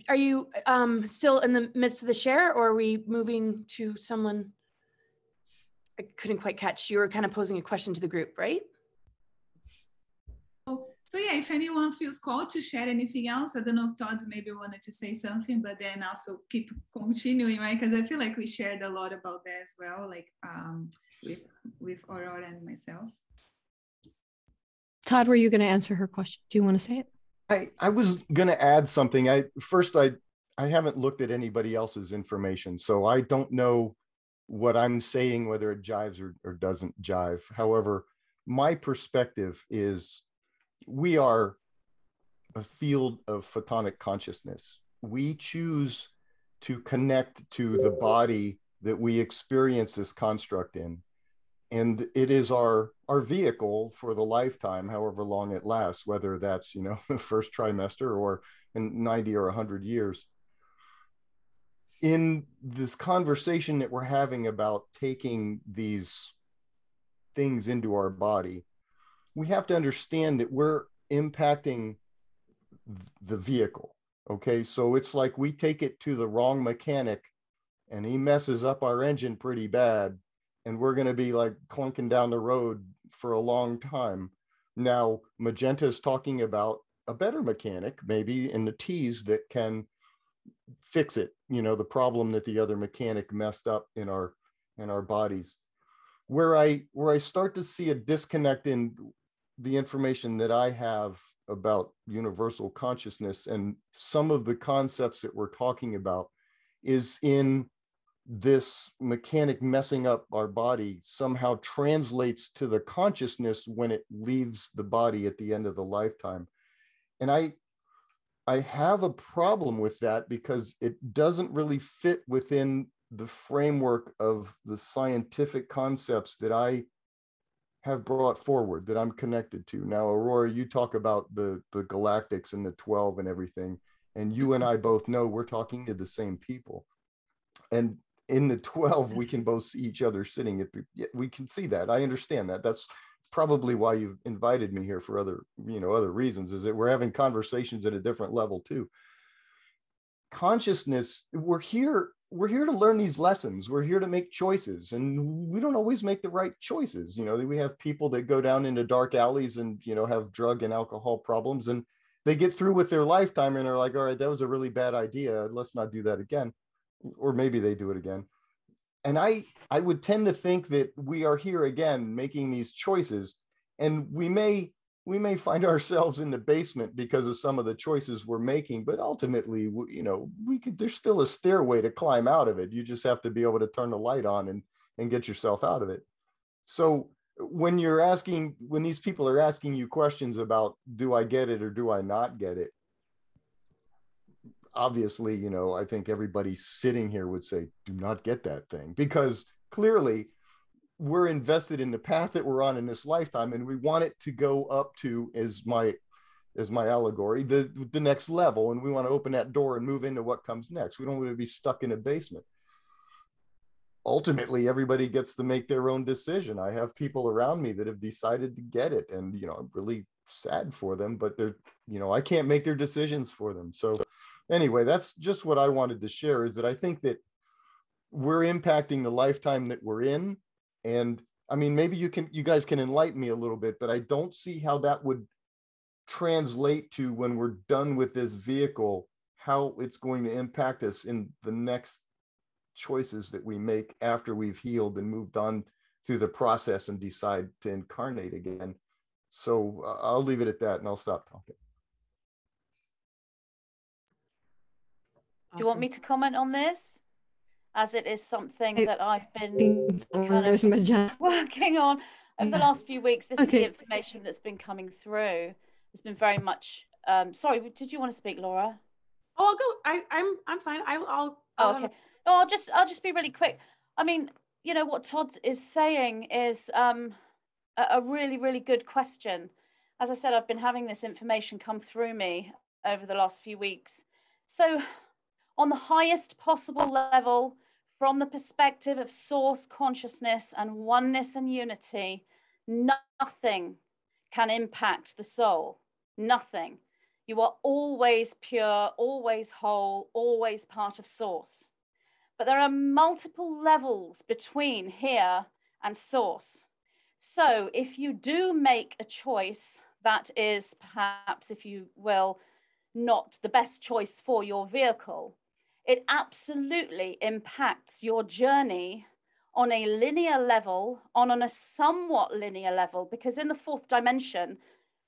are you um, still in the midst of the share or are we moving to someone? I couldn't quite catch. You were kind of posing a question to the group, right? Oh, so yeah, if anyone feels called to share anything else, I don't know if Todd maybe wanted to say something, but then also keep continuing, right? Because I feel like we shared a lot about that as well, like um, with with Aurora and myself. Todd, were you going to answer her question? Do you want to say it? I, I was going to add something. I first I I haven't looked at anybody else's information, so I don't know what I'm saying whether it jives or, or doesn't jive. However, my perspective is we are a field of photonic consciousness. We choose to connect to the body that we experience this construct in and it is our our vehicle for the lifetime however long it lasts whether that's you know the first trimester or in 90 or 100 years. In this conversation that we're having about taking these things into our body we have to understand that we're impacting the vehicle okay? So it's like we take it to the wrong mechanic and he messes up our engine pretty bad and we're going to be like clunking down the road for a long time. Now, Magenta is talking about a better mechanic, maybe in the T's that can fix it. You know, the problem that the other mechanic messed up in our in our bodies. Where I where I start to see a disconnect in the information that I have about universal consciousness and some of the concepts that we're talking about is in this mechanic messing up our body somehow translates to the consciousness when it leaves the body at the end of the lifetime. And i i have a problem with that because it doesn't really fit within the framework of the scientific concepts that i have brought forward that i'm connected to. Now aurora you talk about the the galactics and the 12 and everything and you and i both know we're talking to the same people. And in the 12 we can both see each other sitting at the we can see that i understand that that's probably why you've invited me here for other, you know, other reasons is that we're having conversations at a different level too. Consciousness, we're here, we're here to learn these lessons. We're here to make choices and we don't always make the right choices. You know, we have people that go down into dark alleys and, you know, have drug and alcohol problems and they get through with their lifetime and are like, all right, that was a really bad idea. Let's not do that again. Or maybe they do it again. And I, I would tend to think that we are here again making these choices, and we may we may find ourselves in the basement because of some of the choices we're making but ultimately you know we could there's still a stairway to climb out of it. You just have to be able to turn the light on and and get yourself out of it. So when you're asking when these people are asking you questions about do i get it or do i not get it obviously you know i think everybody sitting here would say do not get that thing because clearly we're invested in the path that we're on in this lifetime and we want it to go up to as my as my allegory the the next level and we want to open that door and move into what comes next. We don't want to be stuck in a basement. Ultimately everybody gets to make their own decision. I have people around me that have decided to get it and you know i'm really sad for them but they're you know i can't make their decisions for them. So anyway that's just what i wanted to share is that i think that we're impacting the lifetime that we're in and i mean maybe you can you guys can enlighten me a little bit but i don't see how that would translate to when we're done with this vehicle how it's going to impact us in the next choices that we make after we've healed and moved on through the process and decide to incarnate again. So uh, I'll leave it at that and I'll stop talking. Do you want me to comment on this? As it is something that I've been kind of working on over the last few weeks. This okay. is the information that's been coming through. It's been very much. Um, sorry, did you want to speak, Laura? Oh, I'll go. I, I'm I'm fine. I, will I'll. Oh, okay. No, I'll just I'll just be really quick. I mean, you know what Todd is saying is um, a, a really really good question. As I said, I've been having this information come through me over the last few weeks. So, on the highest possible level, from the perspective of source consciousness and oneness and unity, nothing can impact the soul. Nothing. You are always pure, always whole, always part of source. But there are multiple levels between here and source. So if you do make a choice that is perhaps, if you will, not the best choice for your vehicle, it absolutely impacts your journey on a linear level, on, on a somewhat linear level, because in the fourth dimension,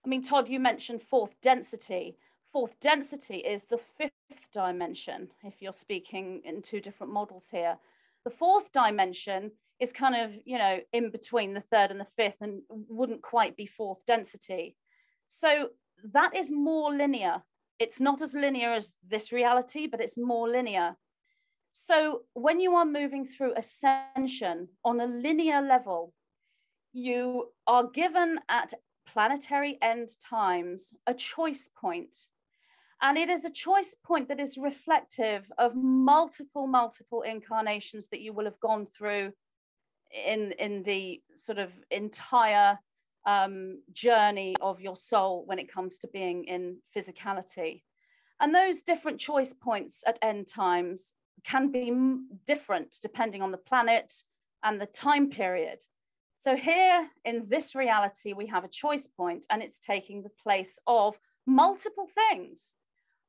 I mean, Todd, you mentioned fourth density fourth density is the fifth dimension, if you're speaking in two different models here. The fourth dimension is kind of, you know, in between the third and the fifth and wouldn't quite be fourth density. So that is more linear. It's not as linear as this reality, but it's more linear. So when you are moving through ascension on a linear level, you are given at planetary end times a choice point and it is a choice point that is reflective of multiple, multiple incarnations that you will have gone through in, in the sort of entire um, journey of your soul when it comes to being in physicality. And those different choice points at end times can be different depending on the planet and the time period. So, here in this reality, we have a choice point, and it's taking the place of multiple things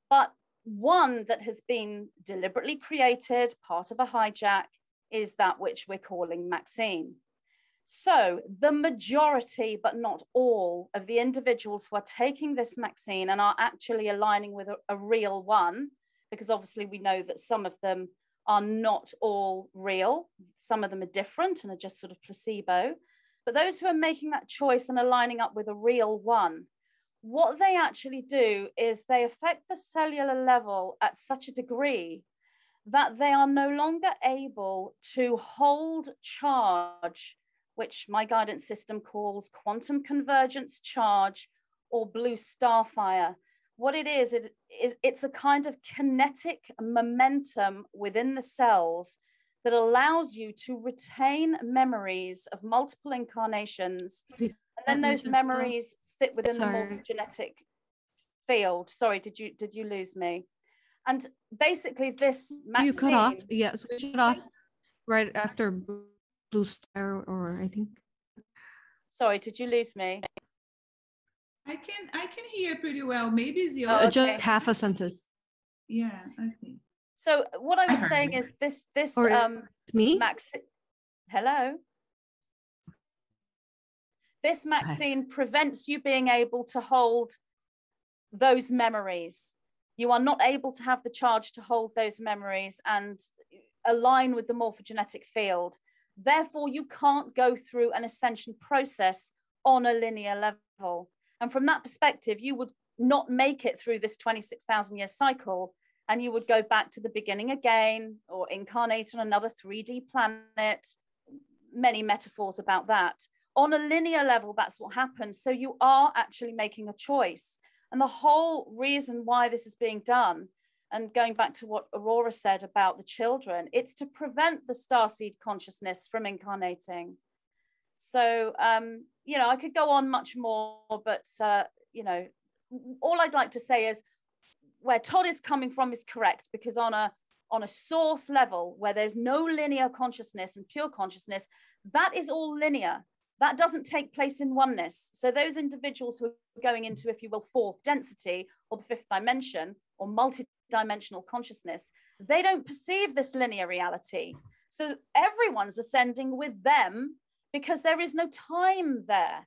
but one that has been deliberately created, part of a hijack, is that which we're calling Maxine. So, the majority, but not all, of the individuals who are taking this Maxine and are actually aligning with a, a real one, because obviously we know that some of them are not all real, some of them are different and are just sort of placebo. But those who are making that choice and aligning up with a real one what they actually do is they affect the cellular level at such a degree that they are no longer able to hold charge, which my guidance system calls quantum convergence charge or blue starfire. What it is, it is it's a kind of kinetic momentum within the cells that allows you to retain memories of multiple incarnations And then those memories sit within Sorry. the morphogenetic field. Sorry, did you did you lose me? And basically, this You cut off. Yes, we cut off right after Blue Star, or I think. Sorry, did you lose me? I can I can hear pretty well. Maybe it's your Oh, Uh, okay. Just half a sentence. yeah, okay. So what I I was heard saying is this this Or um Me? Max Hello. This Maxine prevents you being able to hold those memories. You are not able to have the charge to hold those memories and align with the morphogenetic field. Therefore, you can't go through an ascension process on a linear level. And from that perspective, you would not make it through this 26,000 year cycle and you would go back to the beginning again or incarnate on another 3D planet. Many metaphors about that. On a linear level, that's what happens. So you are actually making a choice. And the whole reason why this is being done, and going back to what Aurora said about the children, it's to prevent the starseed consciousness from incarnating. So, um, you know, I could go on much more, but, uh, you know, all I'd like to say is where Todd is coming from is correct because on a on a source level where there's no linear consciousness and pure consciousness, that is all linear. That doesn't take place in oneness. So those individuals who are going into, if you will, fourth density or the fifth dimension or multi-dimensional consciousness, they don't perceive this linear reality. So everyone's ascending with them because there is no time there.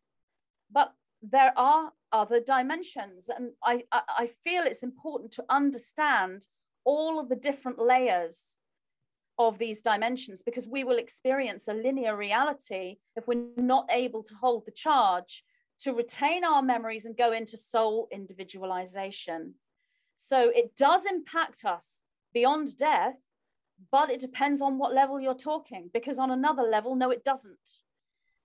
But there are other dimensions. And I, I feel it's important to understand all of the different layers of these dimensions because we will experience a linear reality if we're not able to hold the charge to retain our memories and go into soul individualization. So it does impact us beyond death, but it depends on what level you're talking because on another level, no, it doesn't.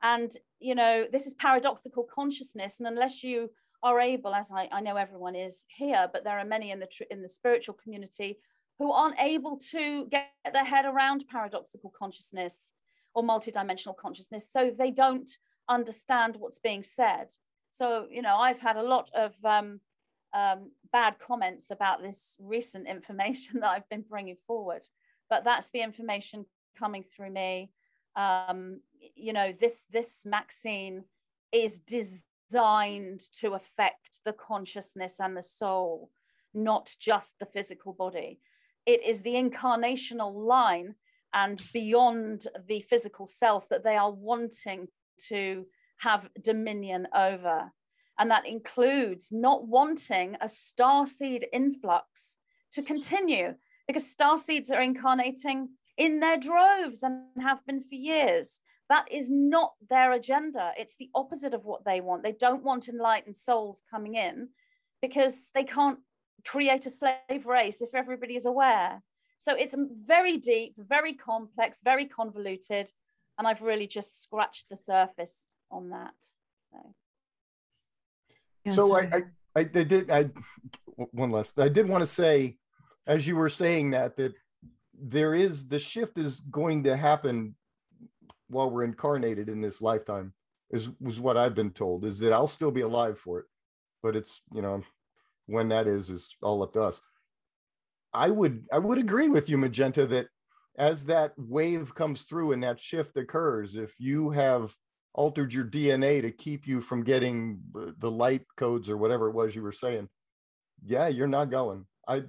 And, you know, this is paradoxical consciousness. And unless you are able, as I, I know everyone is here, but there are many in the, in the spiritual community who aren't able to get their head around paradoxical consciousness or multidimensional consciousness. So they don't understand what's being said. So, you know, I've had a lot of um, um, bad comments about this recent information that I've been bringing forward, but that's the information coming through me. Um, you know, this this Maxine is designed to affect the consciousness and the soul, not just the physical body. It is the incarnational line and beyond the physical self that they are wanting to have dominion over. And that includes not wanting a starseed influx to continue because starseeds are incarnating in their droves and have been for years. That is not their agenda. It's the opposite of what they want. They don't want enlightened souls coming in because they can't create a slave race if everybody is aware. So it's very deep, very complex, very convoluted. And I've really just scratched the surface on that. So, So I, I I did, I, one last, I did want to say, as you were saying that, that there is, the shift is going to happen while we're incarnated in this lifetime, is, was what I've been told, is that I'll still be alive for it. But it's, you know, when that is, is all up to us. I would, I would agree with you, Magenta, that as that wave comes through and that shift occurs, if you have altered your DNA to keep you from getting uh, the light codes or whatever it was you were saying, yeah, you're not going. I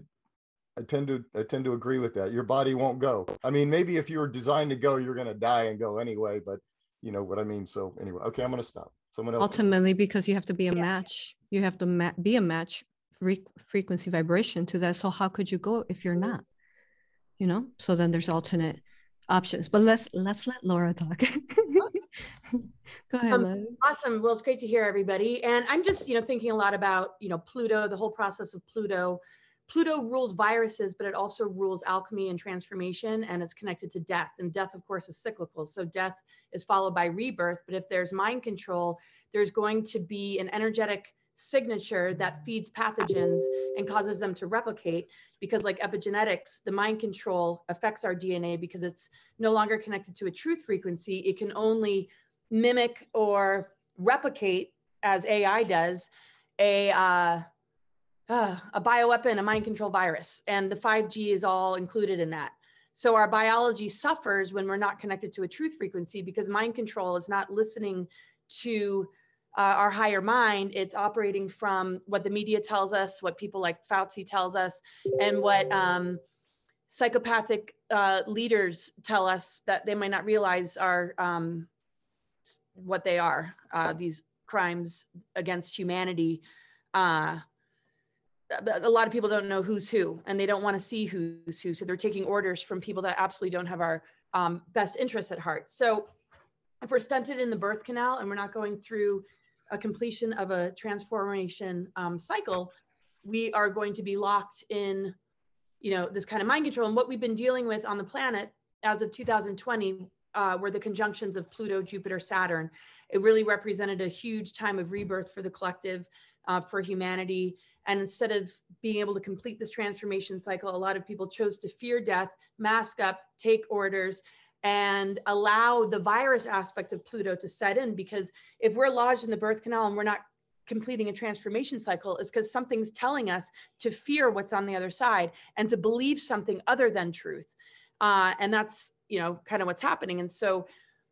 I tend to I tend to agree with that. Your body won't go. I mean, maybe if you were designed to go, you're gonna die and go anyway, but you know what I mean. So anyway, okay, I'm gonna stop. Someone else. ultimately because you have to be a Yeah. match you have to ma- be a match fre- frequency vibration to that so how could you go if you're not you know so then there's alternate options but let's let's let laura talk go ahead Um, Awesome. Well, it's great to hear everybody. And I'm just, you know, thinking a lot about, you know, Pluto, the whole process of Pluto. Pluto rules viruses, but it also rules alchemy and transformation, and it's connected to death. And death, of course, is cyclical. So death is followed by rebirth. But if there's mind control, there's going to be an energetic signature that feeds pathogens and causes them to replicate. Because, like epigenetics, the mind control affects our DNA because it's no longer connected to a truth frequency. It can only mimic or replicate as AI does a uh, uh, a bioweapon, a mind control virus, and the 5G is all included in that. So our biology suffers when we're not connected to a truth frequency because mind control is not listening to uh, our higher mind. It's operating from what the media tells us, what people like Fauci tells us, and what um, psychopathic uh, leaders tell us that they might not realize are um, what they are. Uh, these crimes against humanity. Uh, a lot of people don't know who's who and they don't want to see who's who. So they're taking orders from people that absolutely don't have our um, best interests at heart. So if we're stunted in the birth canal and we're not going through a completion of a transformation um, cycle, we are going to be locked in, you know, this kind of mind control. And what we've been dealing with on the planet as of 2020 uh, were the conjunctions of Pluto, Jupiter, Saturn. It really represented a huge time of rebirth for the collective, uh, for humanity. And instead of being able to complete this transformation cycle, a lot of people chose to fear death, mask up, take orders, and allow the virus aspect of Pluto to set in. Because if we're lodged in the birth canal and we're not completing a transformation cycle, it's because something's telling us to fear what's on the other side and to believe something other than truth. Uh, and that's you know kind of what's happening. And so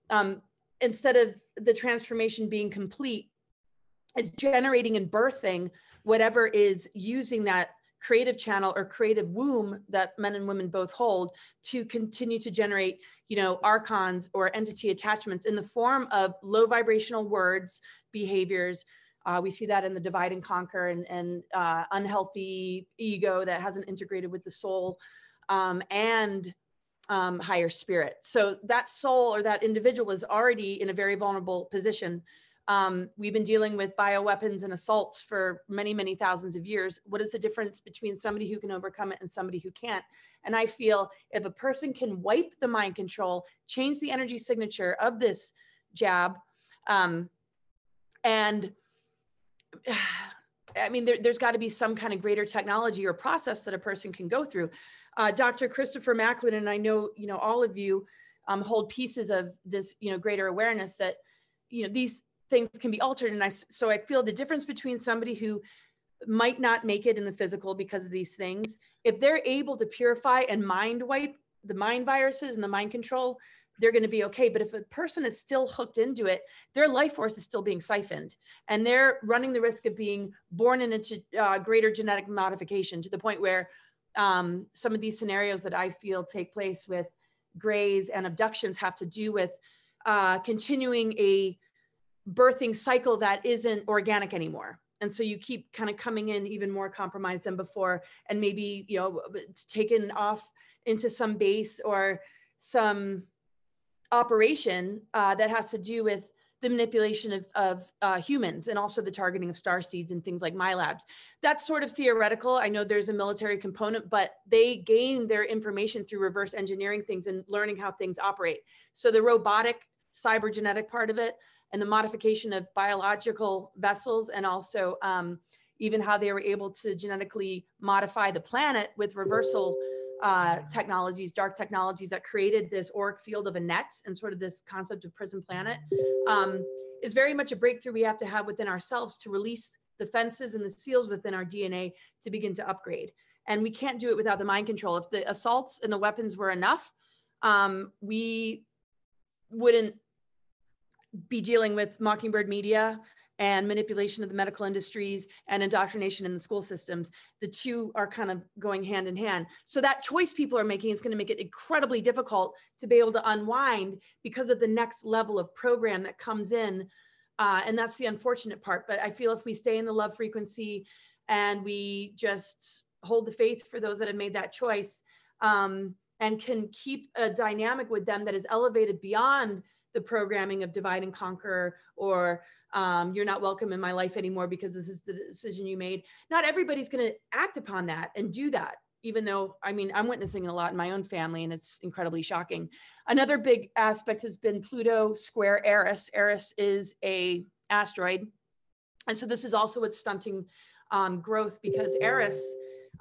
um, instead of the transformation being complete, it's generating and birthing whatever is using that creative channel or creative womb that men and women both hold to continue to generate you know archons or entity attachments in the form of low vibrational words behaviors. Uh, we see that in the divide and conquer and, and uh, unhealthy ego that hasn't integrated with the soul um, and um, higher spirit. So that soul or that individual is already in a very vulnerable position um, we've been dealing with bioweapons and assaults for many, many thousands of years. What is the difference between somebody who can overcome it and somebody who can't? And I feel if a person can wipe the mind control, change the energy signature of this jab, um, and I mean, there, has got to be some kind of greater technology or process that a person can go through. Uh, Dr. Christopher Macklin, and I know, you know, all of you um, hold pieces of this, you know, greater awareness that, you know, these things can be altered. And I, so I feel the difference between somebody who might not make it in the physical because of these things, if they're able to purify and mind wipe the mind viruses and the mind control, they're going to be okay. But if a person is still hooked into it, their life force is still being siphoned and they're running the risk of being born into uh, greater genetic modification to the point where um, some of these scenarios that I feel take place with grays and abductions have to do with uh, continuing a birthing cycle that isn't organic anymore and so you keep kind of coming in even more compromised than before and maybe you know taken off into some base or some operation uh, that has to do with the manipulation of, of uh, humans and also the targeting of star seeds and things like MILABs That's sort of theoretical. I know there's a military component, but they gain their information through reverse engineering things and learning how things operate. So the robotic cybergenetic part of it and the modification of biological vessels and also um, even how they were able to genetically modify the planet with reversal uh, technologies, dark technologies that created this auric field of a net and sort of this concept of prison planet um, is very much a breakthrough we have to have within ourselves to release the fences and the seals within our DNA to begin to upgrade. And we can't do it without the mind control. If the assaults and the weapons were enough, um, we wouldn't be dealing with Mockingbird Media and manipulation of the medical industries and indoctrination in the school systems. The two are kind of going hand in hand. So that choice people are making is going to make it incredibly difficult to be able to unwind because of the next level of program that comes in. Uh, and that's the unfortunate part. But I feel if we stay in the love frequency and we just hold the faith for those that have made that choice um, and can keep a dynamic with them that is elevated beyond the programming of divide and conquer or um, you're not welcome in my life anymore because this is the decision you made. Not everybody's going to act upon that and do that even though i mean i'm witnessing it a lot in my own family and it's incredibly shocking. Another big aspect has been pluto square eris. Eris is a asteroid. And so this is also what's stunting um, growth because eris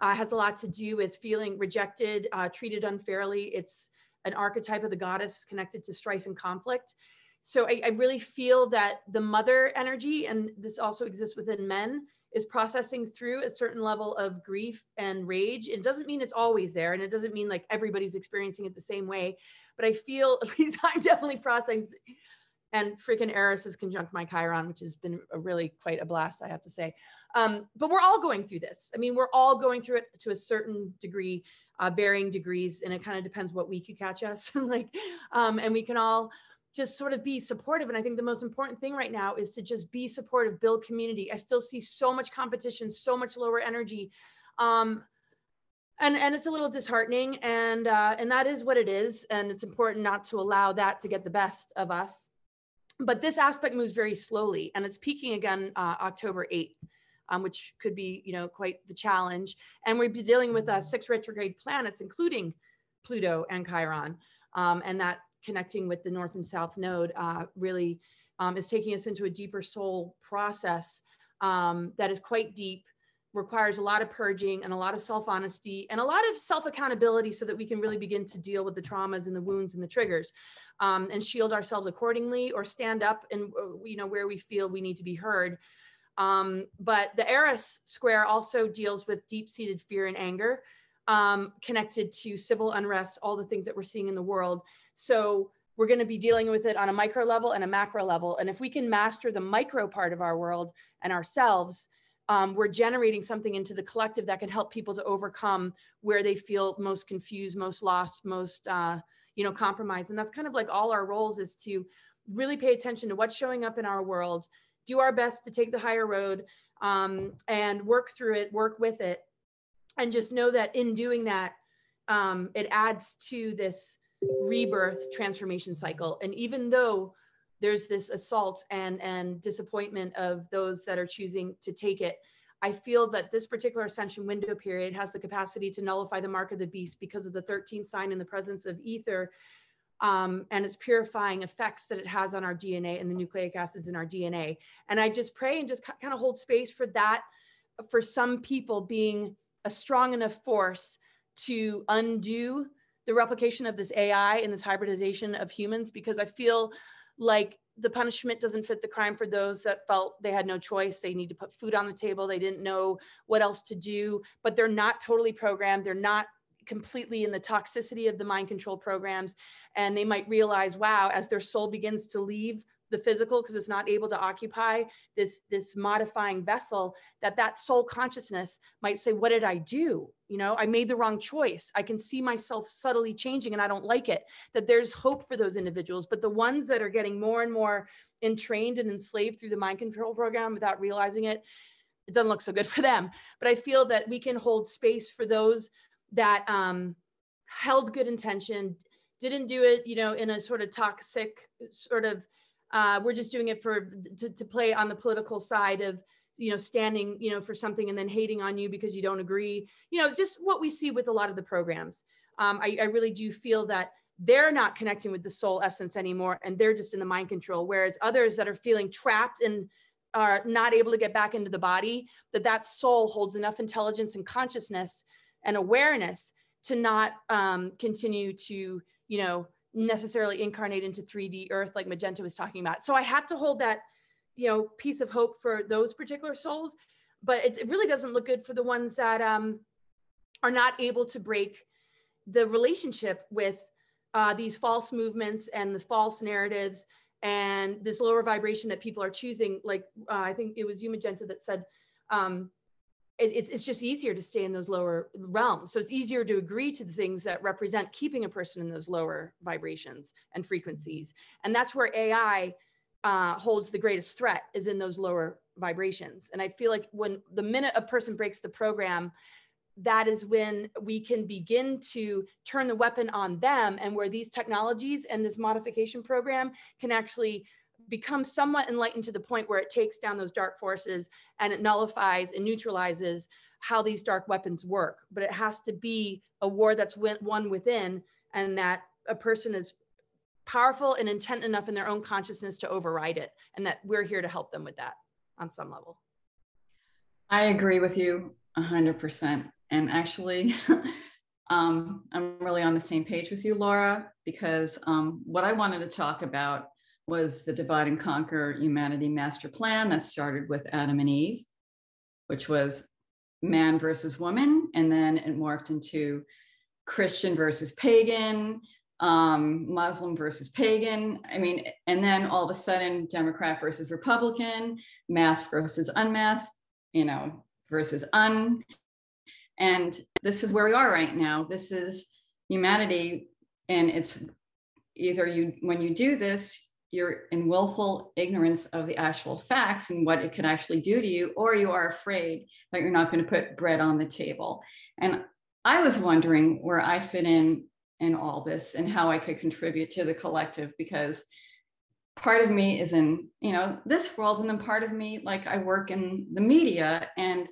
uh, has a lot to do with feeling rejected uh, treated unfairly. It's an archetype of the goddess connected to strife and conflict. So I, I really feel that the mother energy, and this also exists within men, is processing through a certain level of grief and rage. It doesn't mean it's always there, and it doesn't mean like everybody's experiencing it the same way. But I feel, at least I'm definitely processing. And freaking Eris is conjunct my Chiron, which has been a really quite a blast, I have to say. Um, but we're all going through this. I mean, we're all going through it to a certain degree, uh, varying degrees, and it kind of depends what week you catch us. like, um, and we can all just sort of be supportive. And I think the most important thing right now is to just be supportive, build community. I still see so much competition, so much lower energy. Um, and, and it's a little disheartening and, uh, and that is what it is. And it's important not to allow that to get the best of us. But this aspect moves very slowly and it's peaking again uh, October 8th. Um, which could be, you know, quite the challenge. And we'll be dealing with uh, six retrograde planets, including Pluto and Chiron. Um, and that connecting with the north and south node uh, really um, is taking us into a deeper soul process um, that is quite deep requires a lot of purging and a lot of self-honesty and a lot of self-accountability so that we can really begin to deal with the traumas and the wounds and the triggers um, and shield ourselves accordingly or stand up and uh, you know where we feel we need to be heard um, but the eris square also deals with deep-seated fear and anger um, connected to civil unrest all the things that we're seeing in the world so we're going to be dealing with it on a micro level and a macro level. And if we can master the micro part of our world and ourselves, um, we're generating something into the collective that can help people to overcome where they feel most confused, most lost, most uh, you know compromised. And that's kind of like all our roles is to really pay attention to what's showing up in our world, do our best to take the higher road, um, and work through it, work with it, and just know that in doing that, um, it adds to this rebirth transformation cycle. And even though there's this assault and, and disappointment of those that are choosing to take it, I feel that this particular ascension window period has the capacity to nullify the mark of the beast because of the 13th sign in the presence of ether um, and its purifying effects that it has on our DNA and the nucleic acids in our DNA. And I just pray and just kind of hold space for that, for some people being a strong enough force to undo the replication of this AI and this hybridization of humans because I feel like the punishment doesn't fit the crime for those that felt they had no choice. They need to put food on the table. They didn't know what else to do, but they're not totally programmed. They're not completely in the toxicity of the mind control programs. And they might realize, wow, as their soul begins to leave the physical because it's not able to occupy this this modifying vessel that that soul consciousness might say what did i do? You know i made the wrong choice. I can see myself subtly changing and i don't like it. That there's hope for those individuals but the ones that are getting more and more entrained and enslaved through the mind control program without realizing it it doesn't look so good for them. But i feel that we can hold space for those that um, held good intention didn't do it you know in a sort of toxic sort of uh, we're just doing it for to, to play on the political side of you know standing you know for something and then hating on you because you don't agree. You know just what we see with a lot of the programs. Um, I, I really do feel that they're not connecting with the soul essence anymore and they're just in the mind control whereas others that are feeling trapped and are not able to get back into the body that that soul holds enough intelligence and consciousness and awareness to not um, continue to you know necessarily incarnate into 3D Earth like Magenta was talking about. So I have to hold that, you know, piece of hope for those particular souls, but it, it really doesn't look good for the ones that um, are not able to break the relationship with uh, these false movements and the false narratives and this lower vibration that people are choosing. Like uh, I think it was you, Magenta, that said. Um, it's, it's just easier to stay in those lower realms. So it's easier to agree to the things that represent keeping a person in those lower vibrations and frequencies. And that's where AI uh, holds the greatest threat is in those lower vibrations. And I feel like when the minute a person breaks the program, that is when we can begin to turn the weapon on them and where these technologies and this modification program can actually become somewhat enlightened to the point where it takes down those dark forces and it nullifies and neutralizes how these dark weapons work. But it has to be a war that's won within and that a person is powerful and intent enough in their own consciousness to override it. And that we're here to help them with that on some level. I agree with you 100%. And actually, um, I'm really on the same page with you, Laura, because um, what I wanted to talk about was the divide and conquer humanity master plan that started with Adam and Eve, which was man versus woman. And then it morphed into Christian versus pagan, um, Muslim versus pagan. I mean, and then all of a sudden, Democrat versus Republican, masked versus unmasked, you know, versus un. And this is where we are right now. This is humanity. And it's either you, when you do this, you're in willful ignorance of the actual facts and what it could actually do to you, or you are afraid that you're not going to put bread on the table. And I was wondering where I fit in in all this and how I could contribute to the collective because part of me is in you know this world and then part of me like I work in the media and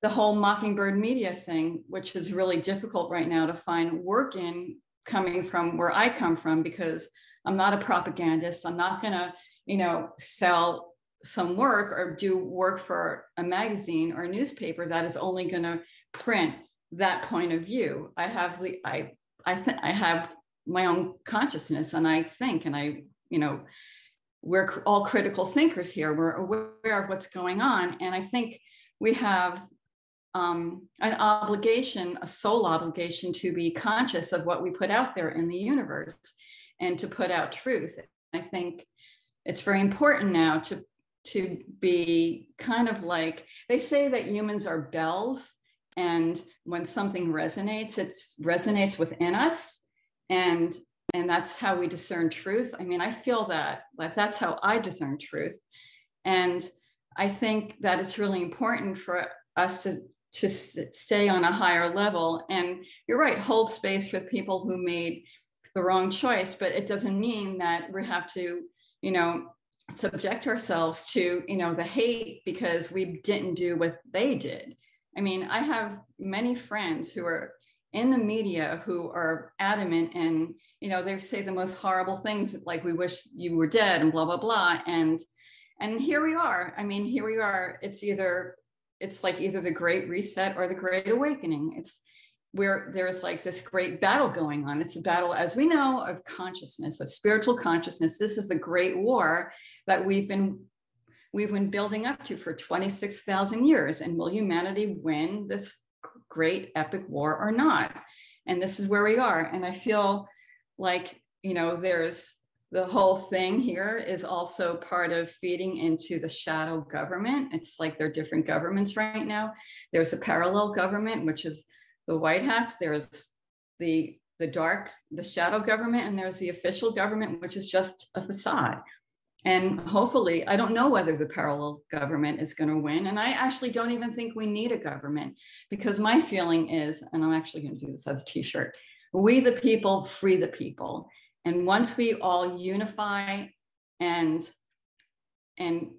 the whole mockingbird media thing which is really difficult right now to find work in coming from where I come from because I'm not a propagandist I'm not going to you know sell some work or do work for a magazine or a newspaper that is only going to print that point of view. I have the I I think I have my own consciousness and I think and I, you know, we're all critical thinkers here. We're aware of what's going on. And I think we have um, an obligation, a soul obligation to be conscious of what we put out there in the universe and to put out truth. I think it's very important now to to be kind of like they say that humans are bells and when something resonates it resonates within us and and that's how we discern truth. I mean i feel that like that's how i discern truth. And i think that it's really important for us to to stay on a higher level. And you're right hold space with people who made the wrong choice but it doesn't mean that we have to you know subject ourselves to you know the hate because we didn't do what they did I mean, I have many friends who are in the media who are adamant and, you know, they say the most horrible things like, we wish you were dead and blah, blah, blah. And, and here we are. I mean, here we are. It's either, it's like either the great reset or the great awakening. It's where there's like this great battle going on. It's a battle, as we know, of consciousness, of spiritual consciousness. This is the great war that we've been we've been building up to for 26,000 years. And will humanity win this great epic war or not? And this is where we are. And I feel like, you know, there's the whole thing here is also part of feeding into the shadow government. It's like there are different governments right now. There's a parallel government, which is the white hats. There's the the dark, the shadow government, and there's the official government, which is just a facade. And hopefully, I don't know whether the parallel government is going to win. And I actually don't even think we need a government because my feeling is, and I'm actually going to do this as a t shirt we the people free the people. And once we all unify and and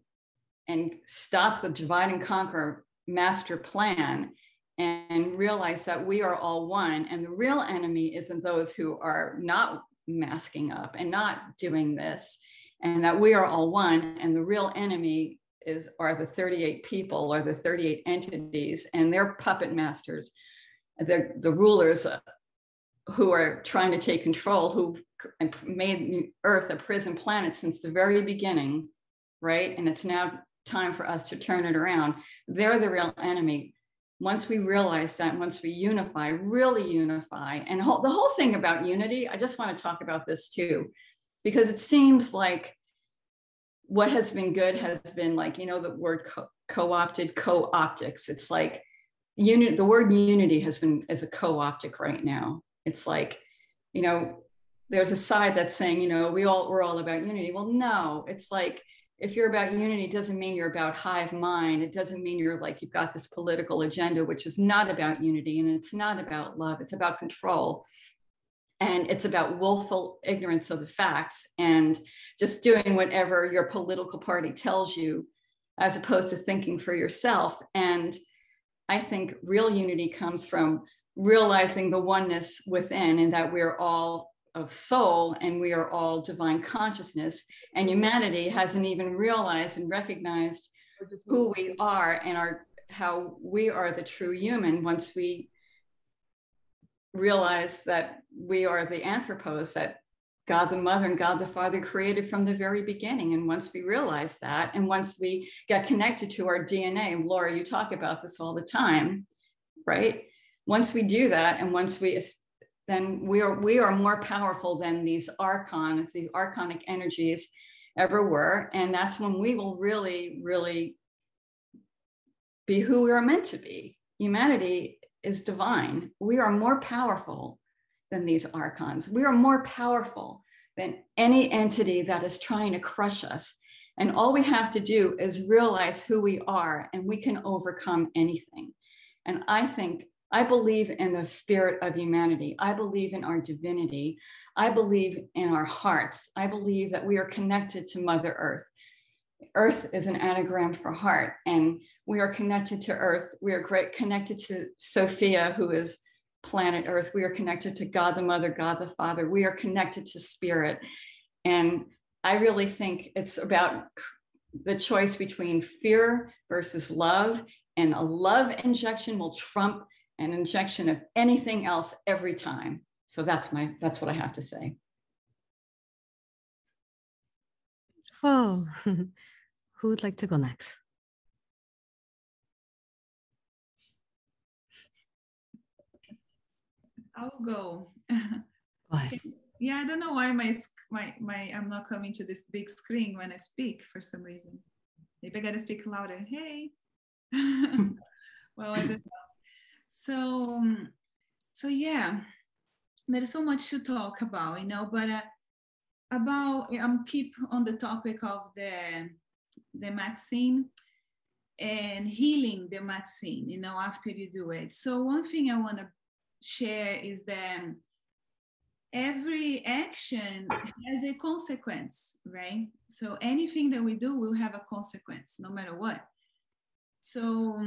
and stop the divide and conquer master plan and realize that we are all one and the real enemy isn't those who are not masking up and not doing this and that we are all one and the real enemy is are the 38 people or the 38 entities and their puppet masters. The, the rulers uh, who are trying to take control who made earth a prison planet since the very beginning right? And it's now time for us to turn it around. They're the real enemy once we realize that once we unify really unify and the whole thing about unity i just want to talk about this too because it seems like what has been good has been like you know the word co- opted co-optics. It's like unit the word unity has been as a co-optic right now. It's like you know there's a side that's saying you know we all we're all about unity. Well no it's like if you're about unity it doesn't mean you're about hive mind. It doesn't mean you're like you've got this political agenda which is not about unity and it's not about love. It's about control. And it's about willful ignorance of the facts and just doing whatever your political party tells you as opposed to thinking for yourself. And i think real unity comes from realizing the oneness within and that we're all of soul and we are all divine consciousness and humanity hasn't even realized and recognized who we are and our how we are the true human once we realize that we are the anthropos that God the Mother and God the Father created from the very beginning. And once we realize that, and once we get connected to our DNA, Laura, you talk about this all the time, right? Once we do that, and once we then we are we are more powerful than these archons, these archonic energies ever were. And that's when we will really, really be who we are meant to be. Humanity is divine. We are more powerful than these archons. We are more powerful than any entity that is trying to crush us. And all we have to do is realize who we are, and we can overcome anything. And I think I believe in the spirit of humanity. I believe in our divinity. I believe in our hearts. I believe that we are connected to Mother Earth. Earth is an anagram for heart, and we are connected to Earth. We are great connected to Sophia, who is planet Earth. We are connected to God the Mother, God the Father. We are connected to Spirit. And I really think it's about the choice between fear versus love. And a love injection will trump an injection of anything else every time. So that's my that's what I have to say. Whoa. Who would like to go next? I'll go. Go. Yeah, I don't know why my my my I'm not coming to this big screen when I speak for some reason. Maybe I gotta speak louder. Hey. well, I don't know. So so yeah, there is so much to talk about, you know, but uh, about I'm keep on the topic of the the vaccine and healing the vaccine, you know, after you do it. So one thing I want to share is that every action has a consequence, right? So anything that we do will have a consequence, no matter what. So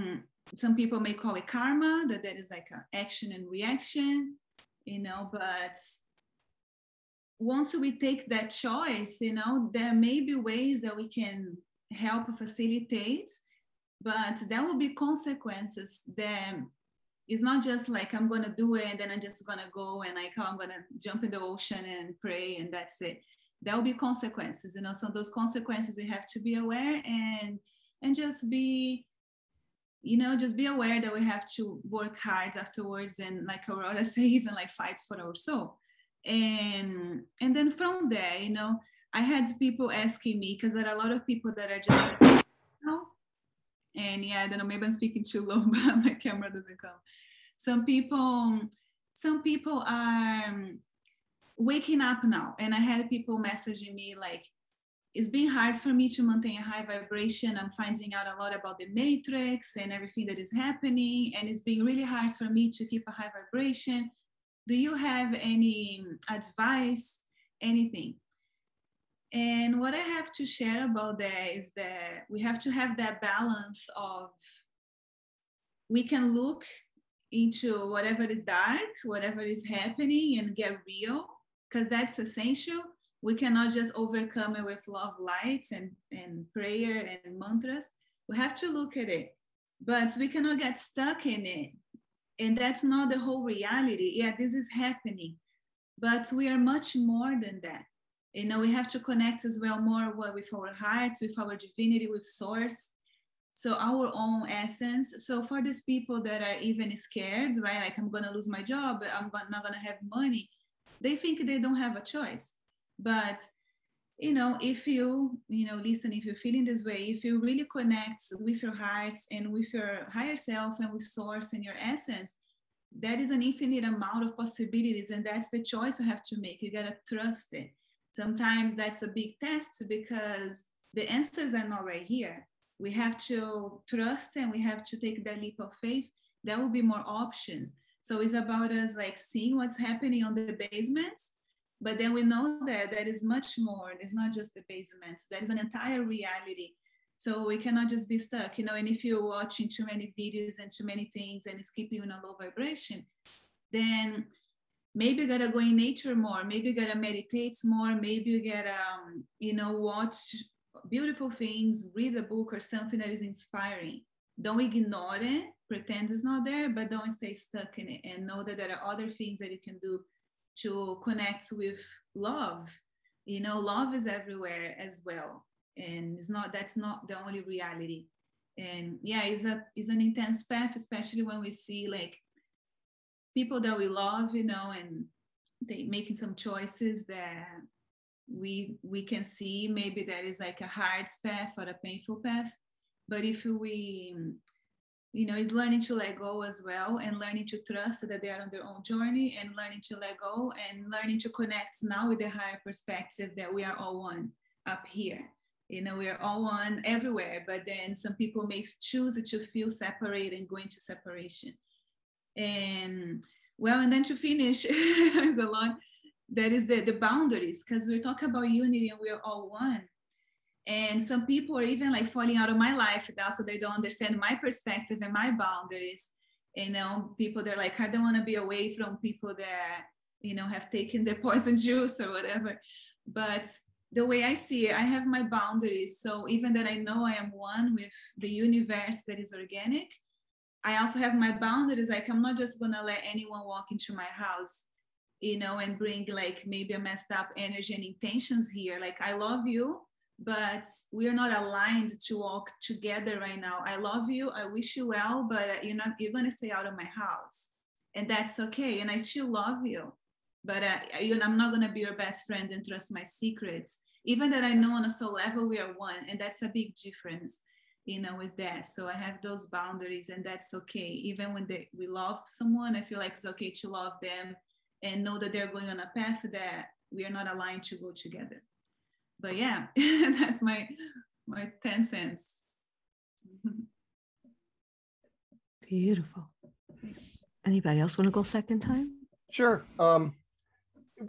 some people may call it karma, that that is like an action and reaction, you know, but once we take that choice, you know, there may be ways that we can help facilitate, but there will be consequences that it's not just like I'm gonna do it and then I'm just gonna go and like oh, I'm gonna jump in the ocean and pray and that's it. There will be consequences, you know. So those consequences we have to be aware and and just be, you know, just be aware that we have to work hard afterwards and like Aurora say, even like fights for our soul. And and then from there, you know, I had people asking me because there are a lot of people that are just like, you and yeah, I don't know, maybe I'm speaking too low, but my camera doesn't come. Some people, some people are um, waking up now. And I had people messaging me like, it's been hard for me to maintain a high vibration. I'm finding out a lot about the matrix and everything that is happening. And it's been really hard for me to keep a high vibration. Do you have any advice, anything? And what I have to share about that is that we have to have that balance of we can look into whatever is dark, whatever is happening, and get real, because that's essential. We cannot just overcome it with love lights and, and prayer and mantras. We have to look at it, but we cannot get stuck in it. And that's not the whole reality. Yeah, this is happening, but we are much more than that you know we have to connect as well more with our heart with our divinity with source so our own essence so for these people that are even scared right like i'm gonna lose my job i'm not gonna have money they think they don't have a choice but you know if you you know listen if you're feeling this way if you really connect with your hearts and with your higher self and with source and your essence that is an infinite amount of possibilities and that's the choice you have to make you gotta trust it sometimes that's a big test because the answers are not right here. We have to trust and we have to take that leap of faith. There will be more options. So it's about us like seeing what's happening on the basements, but then we know that there is much more. It's not just the basements. There is an entire reality. So we cannot just be stuck, you know. And if you're watching too many videos and too many things and it's keeping you in a low vibration, then maybe you gotta go in nature more maybe you gotta meditate more maybe you gotta um, you know watch beautiful things read a book or something that is inspiring don't ignore it pretend it's not there but don't stay stuck in it and know that there are other things that you can do to connect with love. You know, love is everywhere as well. And it's not that's not the only reality. And yeah, it's a it's an intense path, especially when we see like people that we love, you know, and they making some choices that we we can see maybe that is like a hard path or a painful path but if we you know is learning to let go as well and learning to trust that they are on their own journey and learning to let go and learning to connect now with the higher perspective that we are all one up here. You know we are all one everywhere but then some people may choose to feel separate and go into separation. And well and then to finish is a lot that is the, the boundaries because we're talking about unity and we're all one and some people are even like falling out of my life now so they don't understand my perspective and my boundaries. You know people they're like i don't want to be away from people that you know have taken the poison juice or whatever. But the way i see it i have my boundaries. So even that i know i am one with the universe that is organic i also have my boundaries. Like i'm not just to let anyone walk into my house you know and bring like maybe a messed up energy and intentions here. Like i love you but we're not aligned to walk together right now. I love you. I wish you well, but you're not. You're gonna stay out of my house, and that's okay. And I still love you, but uh, you I'm not gonna be your best friend and trust my secrets. Even that I know on a soul level we are one, and that's a big difference, you know, with that. So I have those boundaries, and that's okay. Even when they, we love someone, I feel like it's okay to love them and know that they're going on a path that we are not aligned to go together but yeah, that's my my 10 cents. Beautiful. Anybody else want to go second time? Sure. Um,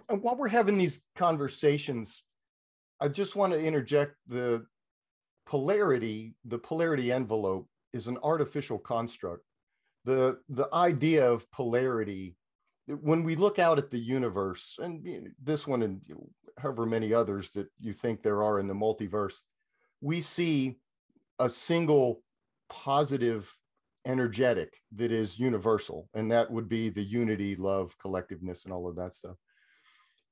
while we're having these conversations, I just want to interject the polarity, the polarity envelope is an artificial construct. The, the idea of polarity, when we look out at the universe, and this one and however many others that you think there are in the multiverse, we see a single positive energetic that is universal, and that would be the unity, love, collectiveness, and all of that stuff.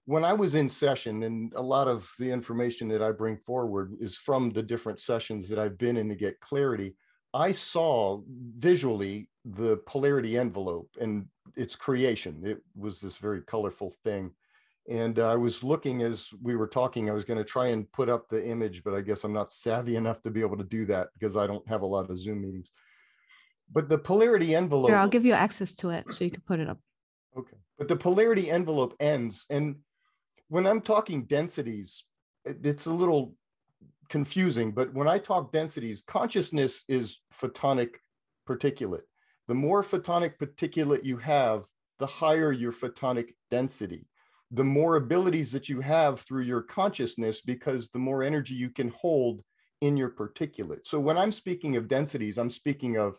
When I was in session, and a lot of the information that I bring forward is from the different sessions that I've been in to get clarity, I saw visually the polarity envelope and its creation. It was this very colorful thing and uh, I was looking as we were talking, I was going to try and put up the image, but I guess I'm not savvy enough to be able to do that because I don't have a lot of Zoom meetings. But the polarity envelope. Here, I'll give you access to it so you can put it up. Okay. But the polarity envelope ends. And when I'm talking densities, it's a little confusing. But when I talk densities, consciousness is photonic particulate. The more photonic particulate you have, the higher your photonic density the more abilities that you have through your consciousness because the more energy you can hold in your particulate. So when I'm speaking of densities, I'm speaking of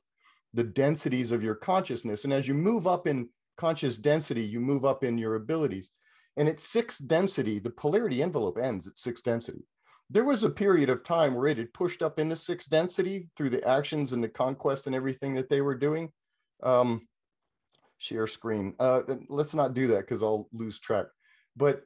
the densities of your consciousness. And as you move up in conscious density, you move up in your abilities. And at sixth density, the polarity envelope ends at sixth density. There was a period of time where it had pushed up into sixth density through the actions and the conquest and everything that they were doing. Um, share screen. Uh, let's not do that because I'll lose track. But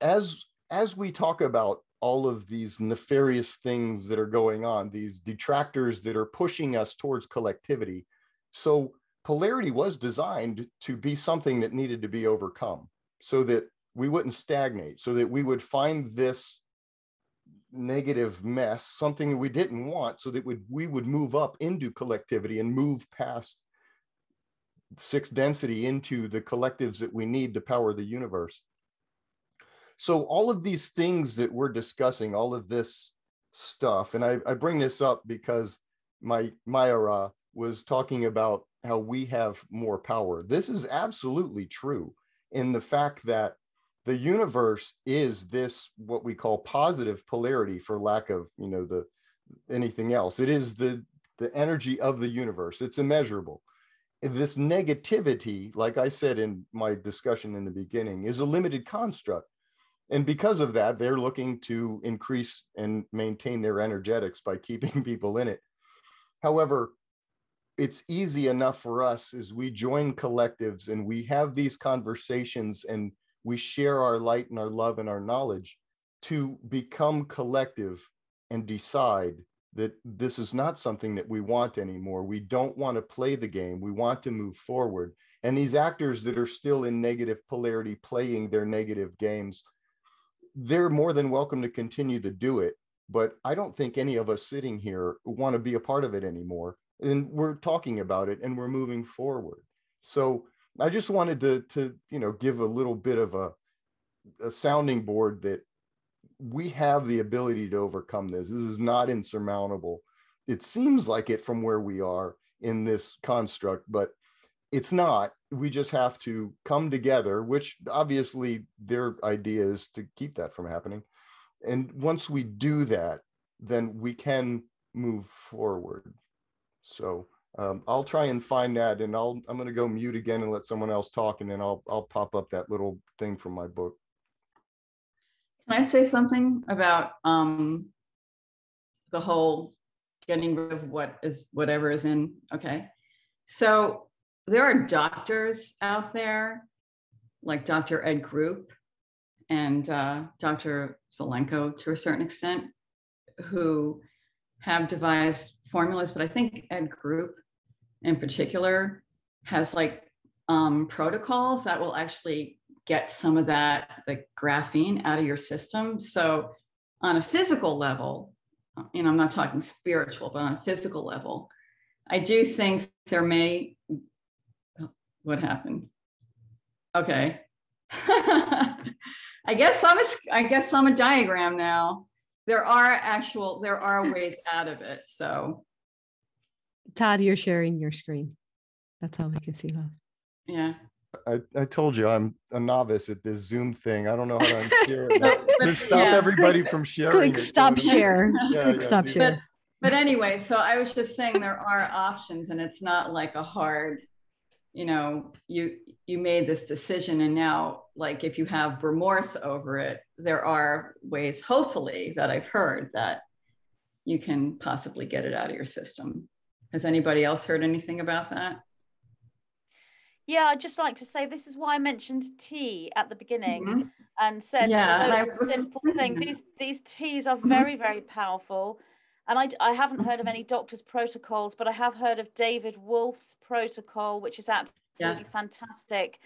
as as we talk about all of these nefarious things that are going on, these detractors that are pushing us towards collectivity. So polarity was designed to be something that needed to be overcome so that we wouldn't stagnate, so that we would find this negative mess, something that we didn't want, so that would, we would move up into collectivity and move past sixth density into the collectives that we need to power the universe. So all of these things that we're discussing, all of this stuff, and I, I bring this up because my MayaRa was talking about how we have more power. This is absolutely true in the fact that the universe is this what we call positive polarity for lack of you know the anything else it is the the energy of the universe it's immeasurable this negativity, like I said in my discussion in the beginning, is a limited construct. And because of that, they're looking to increase and maintain their energetics by keeping people in it. However, it's easy enough for us as we join collectives and we have these conversations and we share our light and our love and our knowledge to become collective and decide that this is not something that we want anymore. We don't want to play the game. We want to move forward. And these actors that are still in negative polarity playing their negative games, they're more than welcome to continue to do it. But I don't think any of us sitting here want to be a part of it anymore. And we're talking about it and we're moving forward. So I just wanted to, to you know, give a little bit of a, a sounding board that we have the ability to overcome this. This is not insurmountable. It seems like it from where we are in this construct, but it's not. We just have to come together, which obviously their idea is to keep that from happening. And once we do that, then we can move forward. So um, I'll try and find that, and I'll I'm going to go mute again and let someone else talk, and then I'll I'll pop up that little thing from my book. Can I say something about um, the whole getting rid of what is whatever is in? Okay, so there are doctors out there, like Dr. Ed Group and uh, Dr. Zelenko to a certain extent, who have devised formulas, but I think Ed Group in particular has like um, protocols that will actually get some of that the graphene out of your system. So on a physical level, you know, I'm not talking spiritual, but on a physical level, I do think there may oh, what happened? Okay. I guess I'm a, I guess I'm a diagram now. There are actual, there are ways out of it. So Todd, you're sharing your screen. That's all we can see, love. Yeah. I, I told you I'm a novice at this Zoom thing. I don't know how to share it. Just stop yeah. everybody from sharing. Click stop so share. Yeah, Click yeah, stop share. But, but anyway, so I was just saying there are options and it's not like a hard, you know, you you made this decision and now like if you have remorse over it, there are ways, hopefully, that I've heard that you can possibly get it out of your system. Has anybody else heard anything about that? Yeah, I'd just like to say this is why I mentioned tea at the beginning mm-hmm. and said yeah, a simple thing. These these teas are mm-hmm. very, very powerful. And I, I haven't heard of any doctor's protocols, but I have heard of David Wolfe's protocol, which is absolutely yes. fantastic.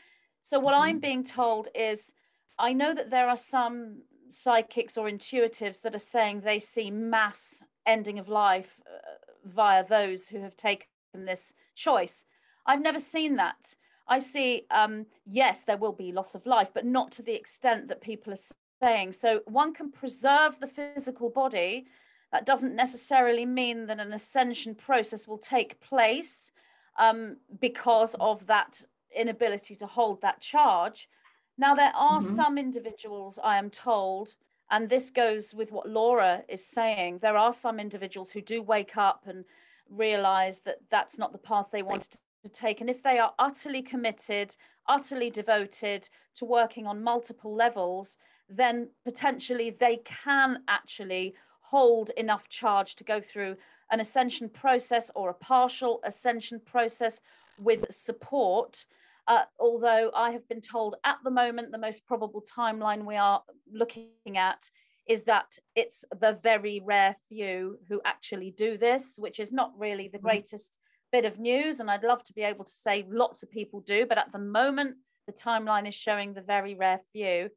So, what mm-hmm. I'm being told is I know that there are some psychics or intuitives that are saying they see mass ending of life uh, via those who have taken this choice. I've never seen that. I see, um, yes, there will be loss of life, but not to the extent that people are saying. So one can preserve the physical body. That doesn't necessarily mean that an ascension process will take place um, because of that inability to hold that charge. Now, there are mm-hmm. some individuals, I am told, and this goes with what Laura is saying. There are some individuals who do wake up and realize that that's not the path they wanted to take. And if they are utterly committed, utterly devoted to working on multiple levels, then potentially they can actually hold enough charge to go through an ascension process or a partial ascension process with support. Uh, although I have been told at the moment the most probable timeline we are looking at is that it's the very rare few who actually do this, which is not really the mm-hmm. greatest bit of news and I'd love to be able to say lots of people do, but at the moment, the timeline is showing the very rare few.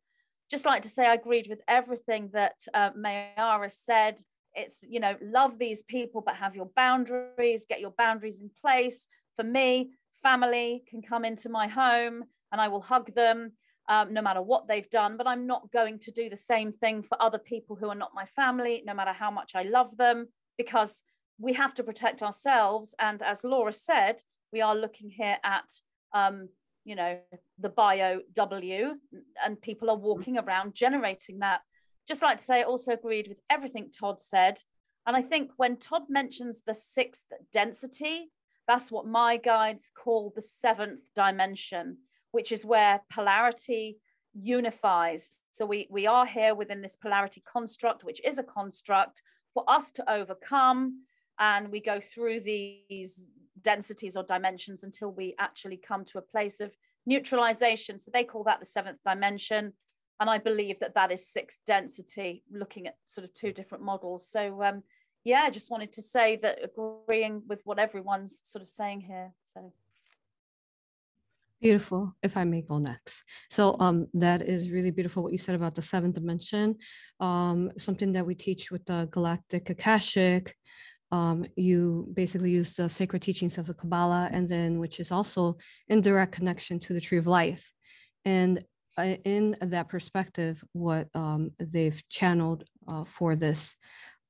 Just like to say, I agreed with everything that uh, MayaRa said. It's, you know, love these people, but have your boundaries, get your boundaries in place. For me, family can come into my home and I will hug them um, no matter what they've done, but I'm not going to do the same thing for other people who are not my family, no matter how much I love them, because we have to protect ourselves. And as Laura said, we are looking here at, um, you know, the bio W, and people are walking around generating that. Just like to say, I also agreed with everything Todd said. And I think when Todd mentions the sixth density, that's what my guides call the seventh dimension, which is where polarity unifies. So we, we are here within this polarity construct, which is a construct for us to overcome and we go through these densities or dimensions until we actually come to a place of neutralization. So they call that the seventh dimension. And I believe that that is sixth density, looking at sort of two different models. So um, yeah, I just wanted to say that agreeing with what everyone's sort of saying here. So beautiful. If I may go next. So um, that is really beautiful what you said about the seventh dimension. Um, something that we teach with the Galactic Akashic. Um, you basically use the sacred teachings of the Kabbalah, and then which is also in direct connection to the tree of life. And uh, in that perspective, what um, they've channeled uh, for this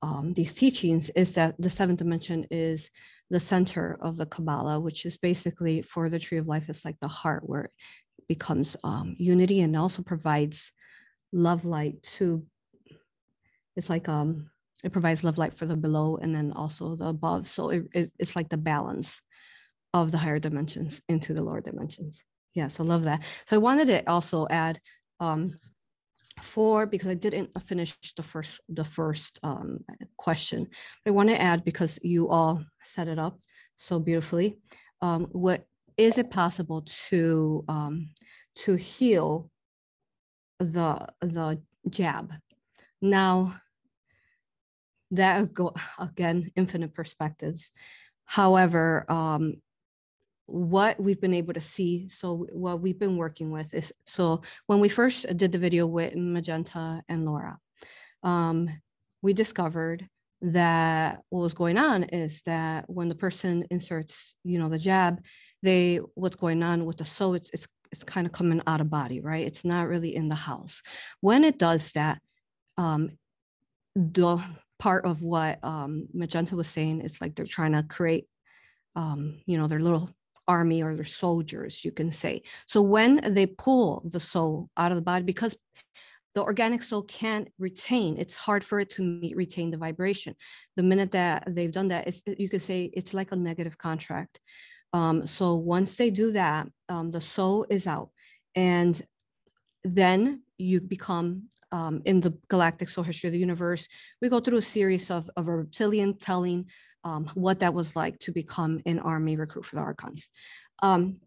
um, these teachings is that the seventh dimension is the center of the Kabbalah, which is basically for the tree of life, it's like the heart where it becomes um, unity and also provides love light to, it's like um, it provides love light for the below and then also the above. So it, it, it's like the balance of the higher dimensions into the lower dimensions. Yes, I love that. So I wanted to also add um, four because I didn't finish the first the first um, question. I want to add because you all set it up so beautifully. Um, what is it possible to um, to heal the the jab? Now that go again infinite perspectives. However, um, what we've been able to see. So what we've been working with is, so when we first did the video with Magenta and Laura, um, we discovered that what was going on is that when the person inserts, you know, the jab, they, what's going on with the so it's, it's, it's kind of coming out of body, right? It's not really in the house. When it does that, um, the part of what um, Magenta was saying, it's like they're trying to create um, you know, their little army or their soldiers, you can say. So when they pull the soul out of the body, because the organic soul can't retain, it's hard for it to meet, retain the vibration. The minute that they've done that, it's, you could say it's like a negative contract. Um, so once they do that, um, the soul is out. And then you become um, in the galactic soul history of the universe. We go through a series of, of a reptilian telling um, what that was like to become an army recruit for the Archons. Um,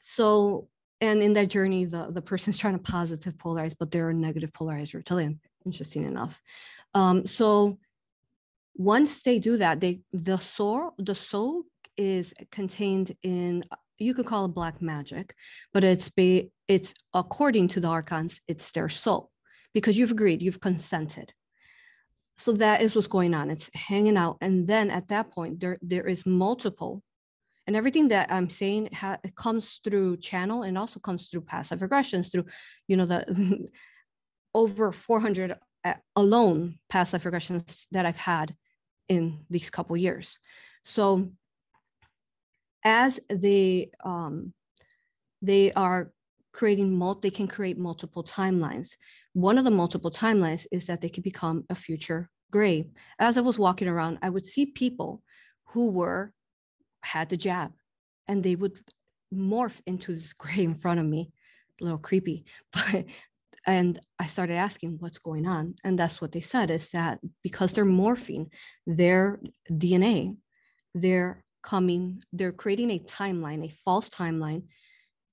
so, and in that journey, the, the person's trying to positive polarize, but they're a negative polarized reptilian, interesting enough. Um, so once they do that, they the soul, the soul is contained in you could call it black magic, but it's be it's according to the archons, it's their soul because you've agreed, you've consented. So that is what's going on. It's hanging out. And then at that point there there is multiple and everything that i'm saying ha- comes through channel and also comes through passive aggressions through you know the over 400 uh, alone passive regressions that i've had in these couple years. So as they um, they are creating they can create multiple timelines. One of the multiple timelines is that they could become a future gray. As I was walking around, I would see people who were had the jab and they would morph into this gray in front of me, a little creepy. But and I started asking what's going on. And that's what they said is that because they're morphing their DNA, they're coming, they're creating a timeline, a false timeline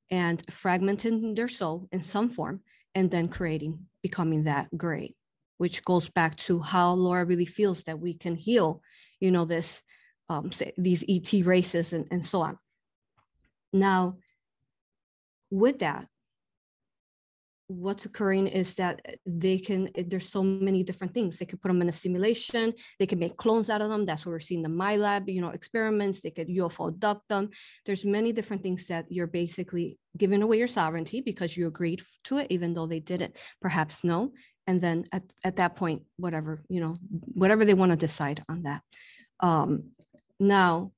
and fragmenting their soul in some form and then creating becoming that gray which goes back to how laura really feels that we can heal you know this um, say, these et races and, and so on. Now with that what's occurring is that they can there's so many different things. They could put them in a simulation they can make clones out of them that's what we're seeing the MILAB you know experiments they could ufo abduct them there's many different things that you're basically giving away your sovereignty because you agreed to it even though they didn't. Perhaps know and then at, at that point whatever you know whatever they want to decide on that. Um now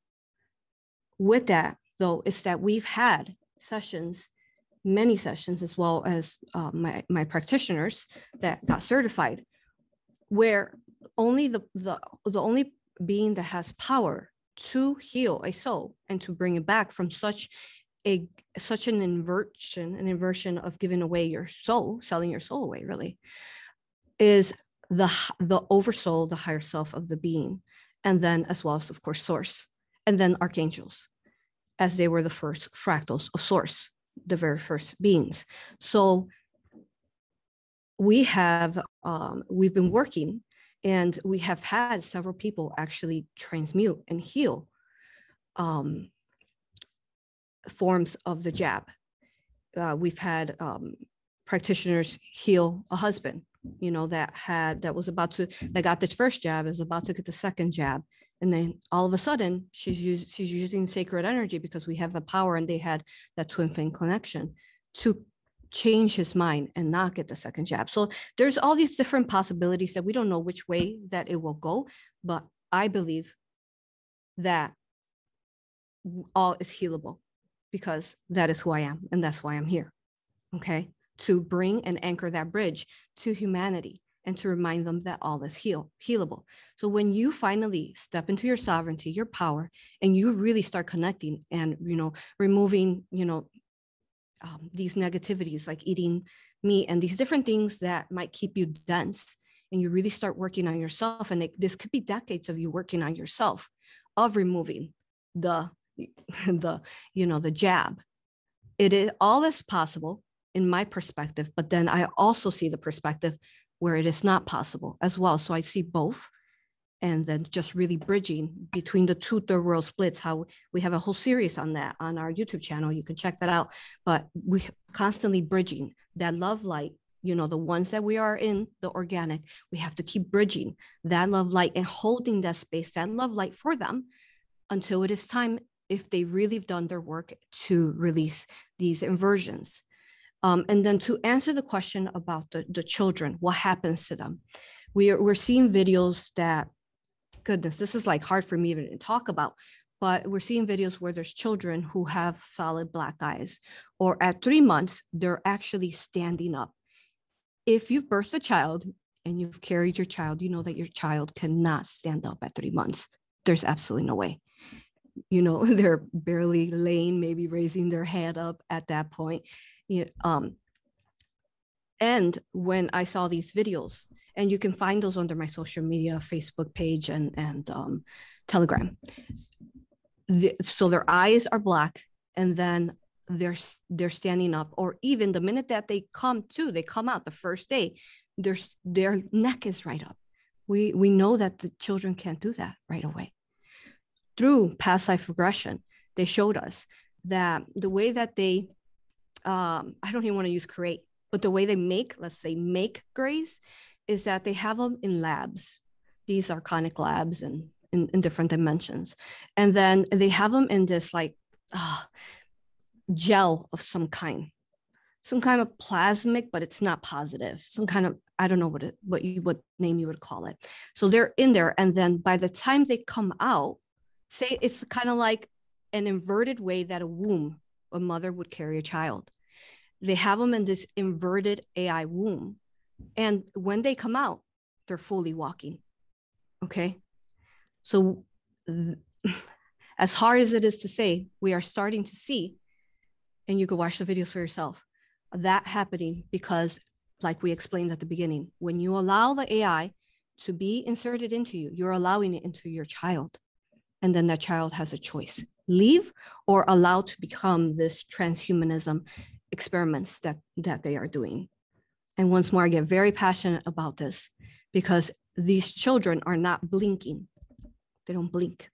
with that though is that we've had sessions many sessions as well as uh, my, my practitioners that got certified where only the, the, the only being that has power to heal a soul and to bring it back from such a such an inversion an inversion of giving away your soul selling your soul away really is the the oversoul the higher self of the being and then as well as of course source and then archangels, as they were the first fractals of source, the very first beings. So we have um, we've been working and we have had several people actually transmute and heal um, forms of the jab. Uh, we've had um, practitioners heal a husband, you know, that had that was about to that got this first jab is about to get the second jab, and then all of a sudden she's using she's using sacred energy because we have the power, and they had that twin flame connection to change his mind and not get the second jab. So there's all these different possibilities that we don't know which way that it will go, but I believe that all is healable because that is who I am and that's why I'm here. Okay? To bring and anchor that bridge to humanity and to remind them that all is heal healable. So when you finally step into your sovereignty, your power, and you really start connecting and you know removing you know um, these negativities like eating meat and these different things that might keep you dense and you really start working on yourself and it, this could be decades of you working on yourself of removing the the you know the jab it is all this possible in my perspective but then i also see the perspective where it is not possible as well. So i see both. And then just really bridging between the two third world splits how we have a whole series on that on our youtube channel. You can check that out. But we constantly bridging that love light you know the ones that we are in the organic we have to keep bridging that love light and holding that space that love light for them until it is time if they really have done their work to release these inversions um, and then to answer the question about the, the children what happens to them we are, we're seeing videos that goodness, this is like hard for me even to talk about. But we're seeing videos where there's children who have solid black eyes, or at three months, they're actually standing up. If you've birthed a child and you've carried your child, you know that your child cannot stand up at three months. There's absolutely no way. You know, they're barely laying, maybe raising their head up at that point. Um, and when I saw these videos, and you can find those under my social media facebook page and and um, telegram. The, so their eyes are black and then they're they're standing up or even the minute that they come to they come out the first day their their neck is right up. We we know that the children can't do that right away. Through past life regression they showed us that the way that they um, i don't even want to use create but the way they make let's say make grays is that they have them in labs, these archonic labs and in, in different dimensions. And then they have them in this like uh, gel of some kind, some kind of plasmic, but it's not positive, some kind of, I don't know what it, what you would name you would call it. So they're in there. And then by the time they come out, say it's kind of like an inverted way that a womb, a mother would carry a child. They have them in this inverted AI womb and when they come out, they're fully walking. Okay. So, as hard as it is to say, we are starting to see, and you can watch the videos for yourself, that happening because, like we explained at the beginning, when you allow the AI to be inserted into you, you're allowing it into your child. And then that child has a choice leave or allow to become this transhumanism experiments that, that they are doing. And once more, I get very passionate about this because these children are not blinking. They don't blink,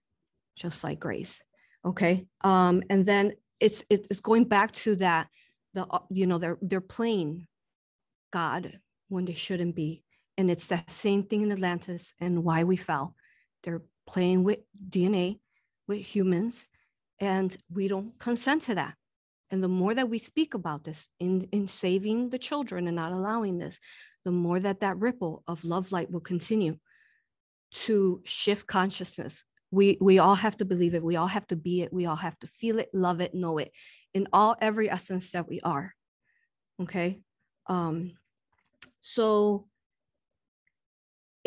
just like grays. Okay. Um, and then it's it's going back to that the you know they're they're playing God when they shouldn't be. And it's that same thing in Atlantis and why we fell. They're playing with DNA, with humans, and we don't consent to that. And the more that we speak about this in, in saving the children and not allowing this, the more that that ripple of love light will continue to shift consciousness. We, we all have to believe it. We all have to be it. We all have to feel it, love it, know it in all every essence that we are. Okay. Um, so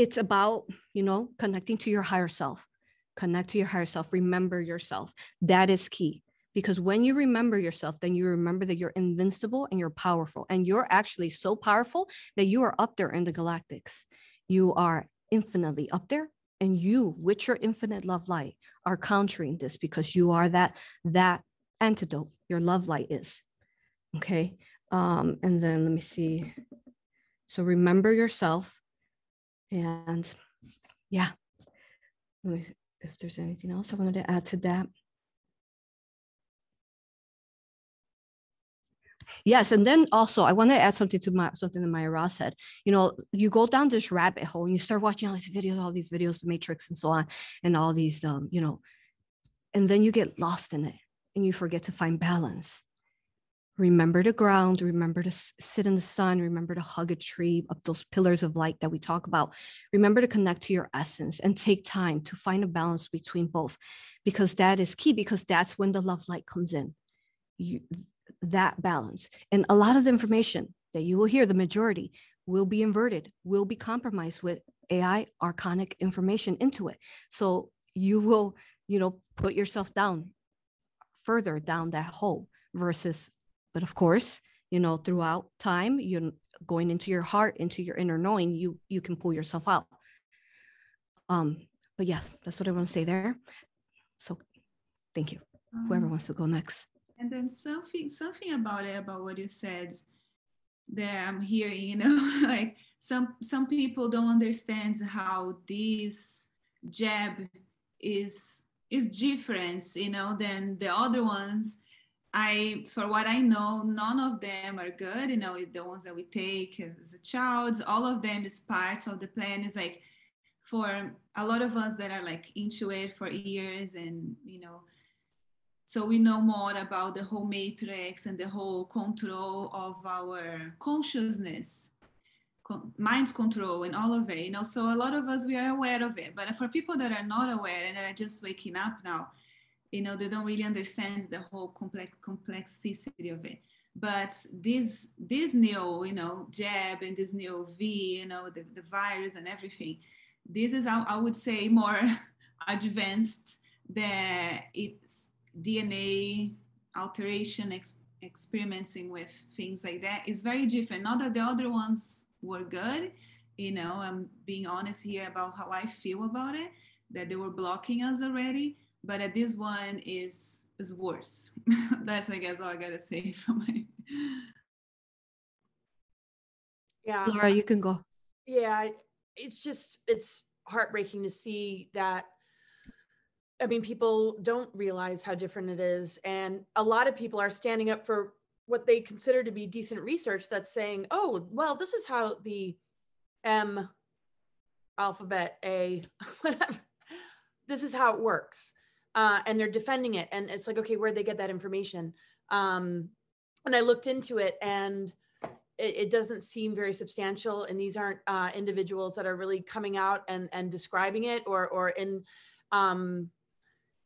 it's about, you know, connecting to your higher self. Connect to your higher self. Remember yourself. That is key. Because when you remember yourself then you remember that you're invincible and you're powerful. And you're actually so powerful that you are up there in the galactics. You are infinitely up there. And you with your infinite love light are countering this because you are that that antidote your love light is. Okay? Um and then let me see. So remember yourself and yeah let me if there's anything else i wanted to add to that Yes, and then also I want to add something to my something that MayaRa said. You know, you go down this rabbit hole and you start watching all these videos, all these videos, the Matrix and so on, and all these, um, you know, and then you get lost in it and you forget to find balance. Remember to ground, remember to sit in the sun, remember to hug a tree up those pillars of light that we talk about. Remember to connect to your essence and take time to find a balance between both because that is key because that's when the love light comes in. You, that balance. And a lot of the information that you will hear, the majority, will be inverted, will be compromised with AI archonic information into it. So you will, you know, put yourself down further down that hole versus, but of course, you know, throughout time, you're going into your heart, into your inner knowing, you you can pull yourself out. Um, but yeah, that's what I want to say there. So thank you. Whoever um, wants to go next. And then something something about it, about what you said that I'm hearing, you know, like some some people don't understand how this jab is is different, you know, than the other ones. I, for what I know, none of them are good. You know, the ones that we take as a child, all of them is part of the plan. Is like for a lot of us that are like into it for years and you know so we know more about the whole matrix and the whole control of our consciousness, mind control and all of it, you know. So a lot of us, we are aware of it. But for people that are not aware and are just waking up now, you know, they don't really understand the whole complex complexity of it. But this this new, you know, jab and this new V, you know, the, the virus and everything, this is I, would say more advanced that it's DNA alteration, ex- experimenting with things like that is very different. Not that the other ones were good, you know, I'm being honest here about how I feel about it, that they were blocking us already, but uh, this one is is worse. That's I guess all I gotta say from my yeah laura you can go yeah it's just it's heartbreaking to see that I mean, people don't realize how different it is. And a lot of people are standing up for what they consider to be decent research that's saying, oh, well, this is how the M alphabet, A, whatever, this is how it works. Uh, and they're defending it. And it's like, okay, where'd they get that information? Um, and I looked into it and it, it, doesn't seem very substantial. And these aren't uh, individuals that are really coming out and, and describing it or, or in, um,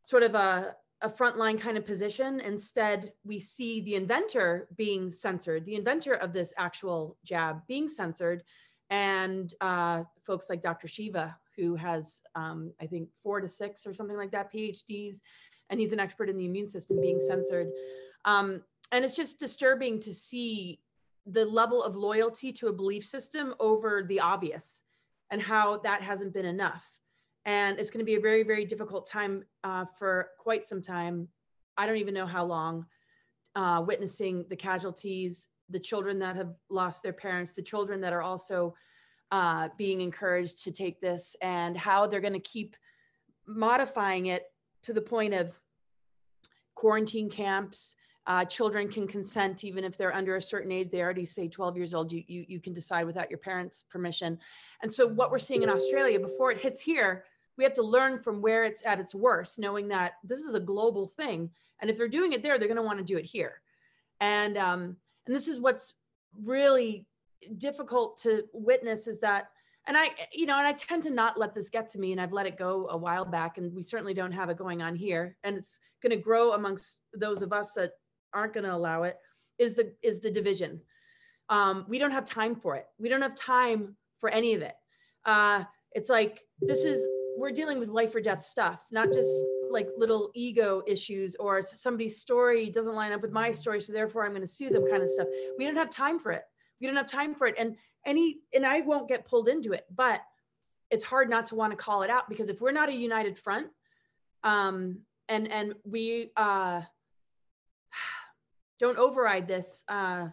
sort of a, a frontline kind of position. Instead, we see the inventor being censored, the inventor of this actual jab being censored, and uh, folks like Dr. Shiva, who has, um, I think, four to six or something like that PhDs, and he's an expert in the immune system being censored. Um, and it's just disturbing to see the level of loyalty to a belief system over the obvious and how that hasn't been enough and it's going to be a very very difficult time uh, for quite some time i don't even know how long uh, witnessing the casualties the children that have lost their parents the children that are also uh, being encouraged to take this and how they're going to keep modifying it to the point of quarantine camps uh, children can consent even if they're under a certain age they already say 12 years old you, you, you can decide without your parents permission and so what we're seeing in australia before it hits here we have to learn from where it's at its worst, knowing that this is a global thing. And if they're doing it there, they're going to want to do it here. And um, and this is what's really difficult to witness is that and I, you know, and I tend to not let this get to me, and I've let it go a while back, and we certainly don't have it going on here, and it's going to grow amongst those of us that aren't going to allow it. Is the is the division? Um, we don't have time for it. We don't have time for any of it. Uh, it's like this is we're dealing with life or death stuff, not just like little ego issues or somebody's story doesn't line up with my story, so therefore I'm going to sue them kind of stuff. We don't have time for it. We don't have time for it. And any and I won't get pulled into it, but it's hard not to want to call it out because if we're not a united front, um, and and we uh, don't override this uh,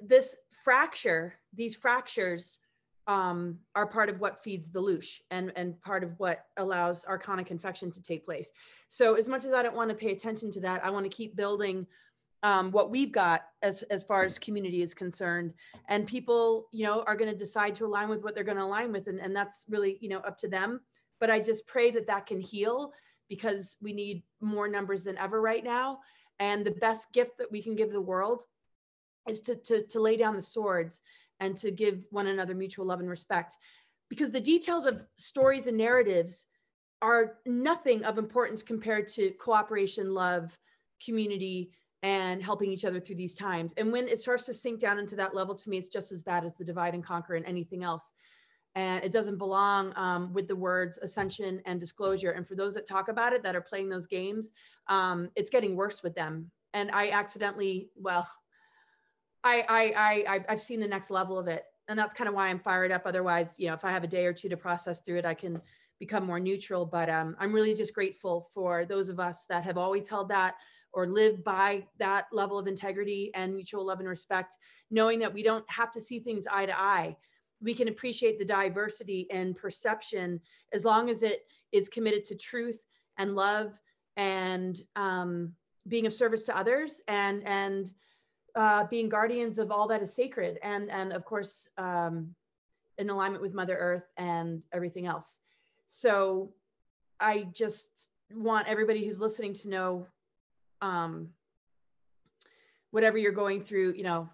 this fracture these fractures um, are part of what feeds the loosh and, and part of what allows archonic infection to take place. So as much as I don't want to pay attention to that, I want to keep building um, what we've got as, as far as community is concerned. And people, you know, are going to decide to align with what they're going to align with. And, and that's really, you know, up to them. But I just pray that that can heal because we need more numbers than ever right now. And the best gift that we can give the world is to, to, to lay down the swords and to give one another mutual love and respect. Because the details of stories and narratives are nothing of importance compared to cooperation, love, community, and helping each other through these times. And when it starts to sink down into that level, to me, it's just as bad as the divide and conquer and anything else. And it doesn't belong um, with the words ascension and disclosure. And for those that talk about it, that are playing those games, um, it's getting worse with them. And I accidentally, well, I, I, I, I've seen the next level of it. And that's kind of why I'm fired up. Otherwise, you know, if I have a day or two to process through it, I can become more neutral. But um, I'm really just grateful for those of us that have always held that or live by that level of integrity and mutual love and respect, knowing that we don't have to see things eye to eye. We can appreciate the diversity and perception as long as it is committed to truth and love and um, being of service to others and and uh, being guardians of all that is sacred and and of course um, in alignment with mother earth and everything else so i just want everybody who's listening to know um, whatever you're going through you know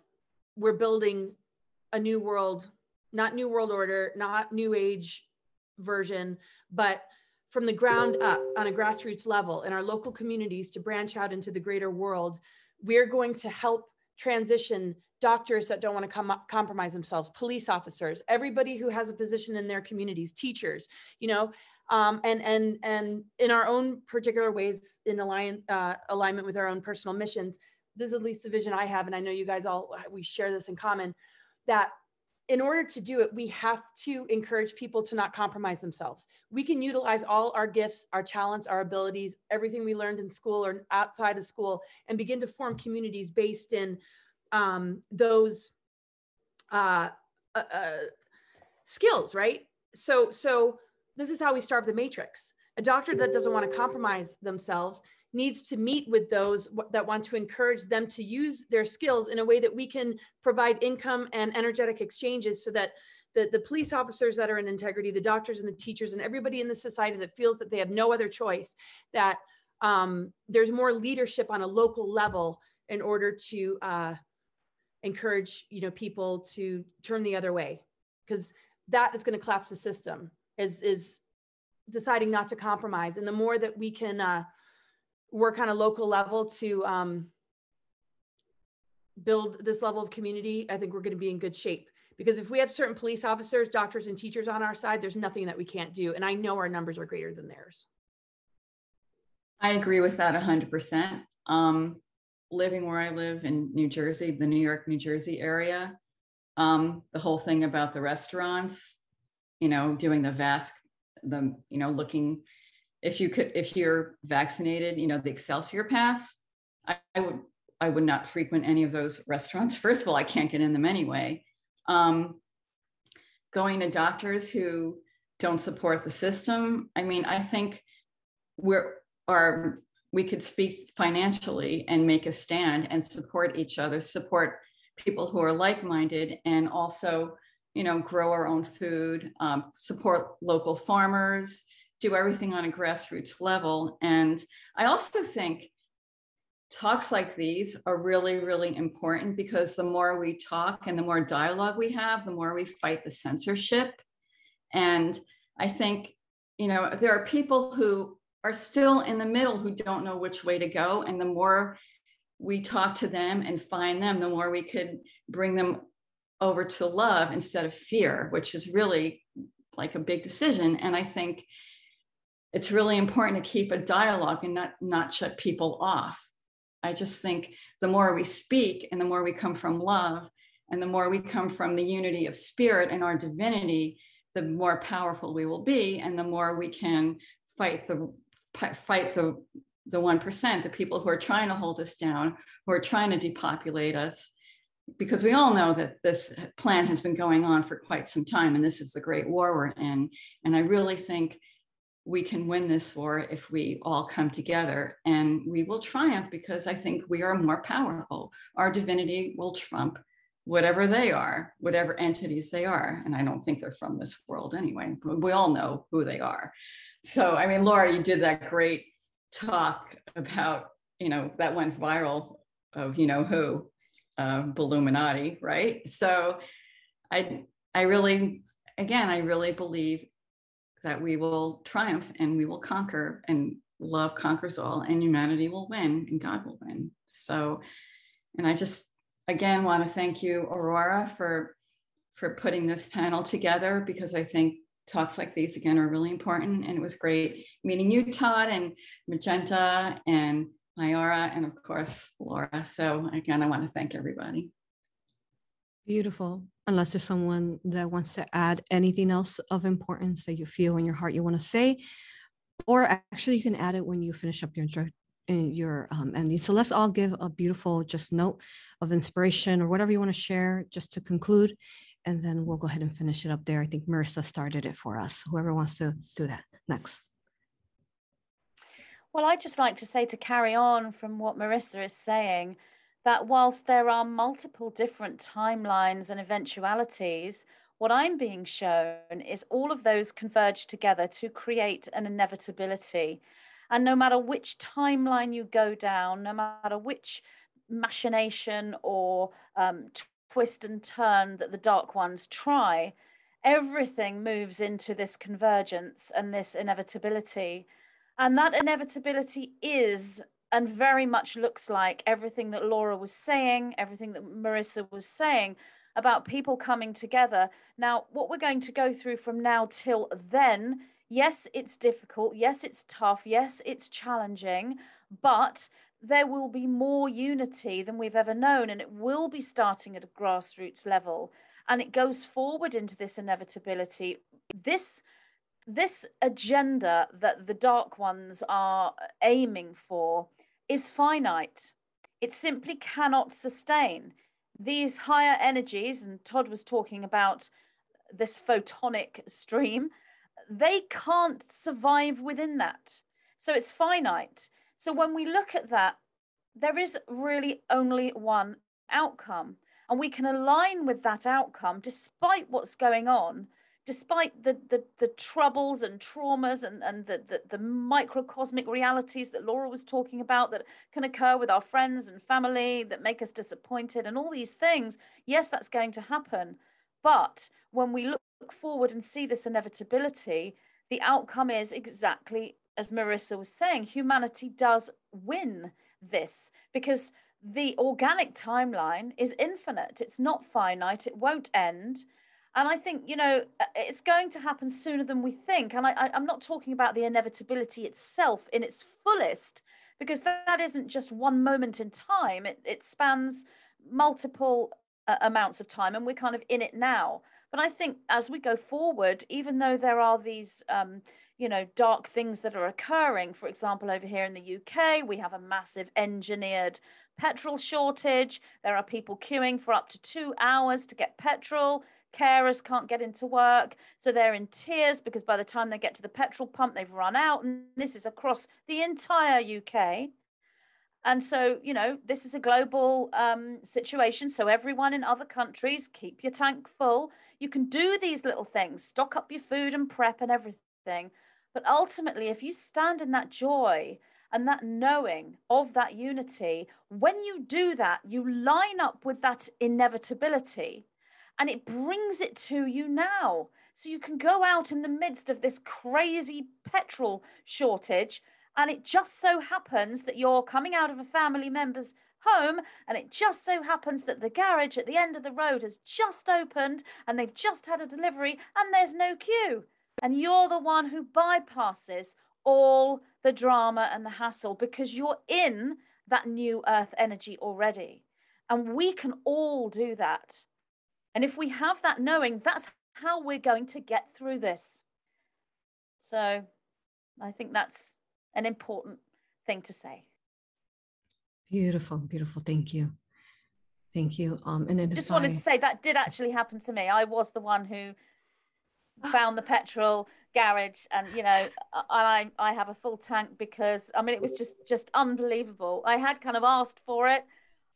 we're building a new world not new world order not new age version but from the ground up on a grassroots level in our local communities to branch out into the greater world we're going to help transition doctors that don't want to com- compromise themselves police officers everybody who has a position in their communities teachers you know um, and and and in our own particular ways in align, uh, alignment with our own personal missions this is at least the vision i have and i know you guys all we share this in common that in order to do it, we have to encourage people to not compromise themselves. We can utilize all our gifts, our talents, our abilities, everything we learned in school or outside of school, and begin to form communities based in um, those uh, uh, uh, skills, right? So, so this is how we starve the matrix. A doctor that doesn't want to compromise themselves needs to meet with those that want to encourage them to use their skills in a way that we can provide income and energetic exchanges so that the, the police officers that are in integrity, the doctors and the teachers and everybody in the society that feels that they have no other choice, that um, there's more leadership on a local level in order to uh, encourage you know people to turn the other way because that is going to collapse the system is is deciding not to compromise and the more that we can uh, work on a local level to um, build this level of community, I think we're going to be in good shape. Because if we have certain police officers, doctors, and teachers on our side, there's nothing that we can't do. And I know our numbers are greater than theirs. I agree with that 100%. Um, living where I live in New Jersey, the New York, New Jersey area, um, the whole thing about the restaurants, you know, doing the VASC, the, you know, looking if you could if you're vaccinated you know the excelsior pass I, I, would i would not frequent any of those restaurants. First of all i can't get in them anyway. Um, going to doctors who don't support the system i mean i think we're are we could speak financially and make a stand and support each other support people who are like-minded and also you know grow our own food um, support local farmers do everything on a grassroots level. And I also think talks like these are really, really important because the more we talk and the more dialogue we have, the more we fight the censorship. And I think, you know, there are people who are still in the middle who don't know which way to go. And the more we talk to them and find them, the more we could bring them over to love instead of fear, which is really like a big decision. And I think it's really important to keep a dialogue and not not shut people off i just think the more we speak and the more we come from love and the more we come from the unity of spirit and our divinity the more powerful we will be and the more we can fight the fight the the 1%, the people who are trying to hold us down, who are trying to depopulate us, because we all know that this plan has been going on for quite some time, and this is the great war we're in. And I really think we can win this war if we all come together and we will triumph because I think we are more powerful. Our divinity will trump whatever they are, whatever entities they are. And I don't think they're from this world anyway. We all know who they are. So, I mean, Laura, you did that great talk about, you know, that went viral of, you know, who, uh, Illuminati, right? So I, I really, again, I really believe that we will triumph and we will conquer and love conquers all and humanity will win and God will win. So, and I just again want to thank you, Aurora, for for putting this panel together because I think talks like these again are really important. And it was great meeting you, Todd, and Magenta and MayaRa, and of course, Laura. So again, I want to thank everybody. Beautiful. Unless there's someone that wants to add anything else of importance that you feel in your heart you want to say, or actually you can add it when you finish up your in your um, ending. So let's all give a beautiful just note of inspiration or whatever you want to share just to conclude, and then we'll go ahead and finish it up there. I think Marisa started it for us. Whoever wants to do that next. Well, I'd just like to say to carry on from what Marisa is saying, that whilst there are multiple different timelines and eventualities, what I'm being shown is all of those converge together to create an inevitability. And no matter which timeline you go down, no matter which machination or um, twist and turn that the dark ones try, everything moves into this convergence and this inevitability. And that inevitability is and very much looks like everything that Laura was saying, everything that Marisa was saying about people coming together. Now, what we're going to go through from now till then, yes, it's difficult. Yes, it's tough. Yes, it's challenging, but there will be more unity than we've ever known, and it will be starting at a grassroots level. And it goes forward into this inevitability. This this agenda that the dark ones are aiming for is finite. It simply cannot sustain. These higher energies, and Todd was talking about this photonic stream, they can't survive within that. So it's finite. So when we look at that, there is really only one outcome. And we can align with that outcome despite what's going on despite the, the, the troubles and traumas and, and the, the, the microcosmic realities that Laura was talking about that can occur with our friends and family that make us disappointed and all these things, yes, that's going to happen. But when we look forward and see this inevitability, the outcome is exactly as Marisa was saying humanity does win this because the organic timeline is infinite, it's not finite, it won't end and I think, you know, uh, it's going to happen sooner than we think. And I, am not talking about the inevitability itself in its fullest, because that, that isn't just one moment in time, it, it spans multiple uh, amounts of time, and we're kind of in it now. But I think as we go forward, even though there are these, um, you know, dark things that are occurring, for example, over here in the UK, we have a massive engineered petrol shortage. There are people queuing for up to two hours to get petrol. Carers can't get into work. So they're in tears because by the time they get to the petrol pump they've run out. And this is across the entire uk and so you know this is a global um, situation. So everyone in other countries keep your tank full you can do these little things stock up your food and prep and everything but ultimately if you stand in that joy and that knowing of that unity when you do that you line up with that inevitability and it brings it to you now. So you can go out in the midst of this crazy petrol shortage, and it just so happens that you're coming out of a family member's home, and it just so happens that the garage at the end of the road has just opened and they've just had a delivery, and there's no queue. And you're the one who bypasses all the drama and the hassle because you're in that new earth energy already. And we can all do that. And if we have that knowing, that's how we're going to get through this. So I think that's an important thing to say. Beautiful, beautiful. Thank you. Thank you. Um, and then I just wanted I... to say that did actually happen to me. I was the one who found the petrol garage and you know I I have a full tank because I mean it was just just unbelievable. I had kind of asked for it.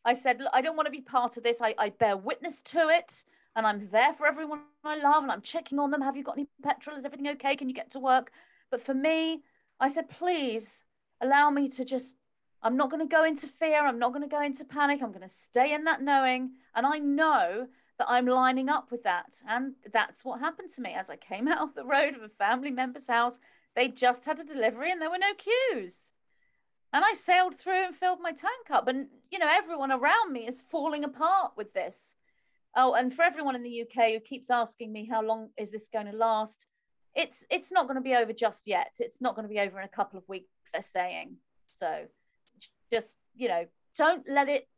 I said I don't want to be part of this. I, I bear witness to it and I'm there for everyone I love and I'm checking on them. Have you got any petrol? Is everything okay? Can you get to work? But for me, I said, please allow me to just, I'm not going to go into fear. I'm not going to go into panic. I'm going to stay in that knowing. And I know that I'm lining up with that. And that's what happened to me as I came out of the road of a family member's house. They just had a delivery and there were no queues. And I sailed through and filled my tank up. And, you know, everyone around me is falling apart with this. Oh, and for everyone in the UK who keeps asking me how long is this going to last, it's it's not going to be over just yet. It's not going to be over in a couple of weeks. They're saying so. Just you know, don't let it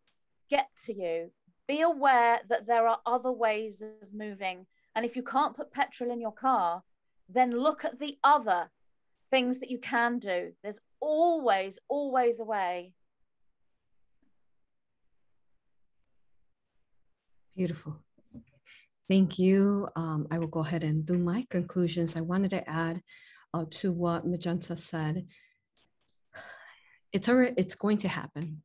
get to you. Be aware that there are other ways of moving, and if you can't put petrol in your car, then look at the other things that you can do. There's always, always a way. Beautiful. Thank you. Um, I will go ahead and do my conclusions. I wanted to add uh, to what Magenta said. It's already, it's going to happen.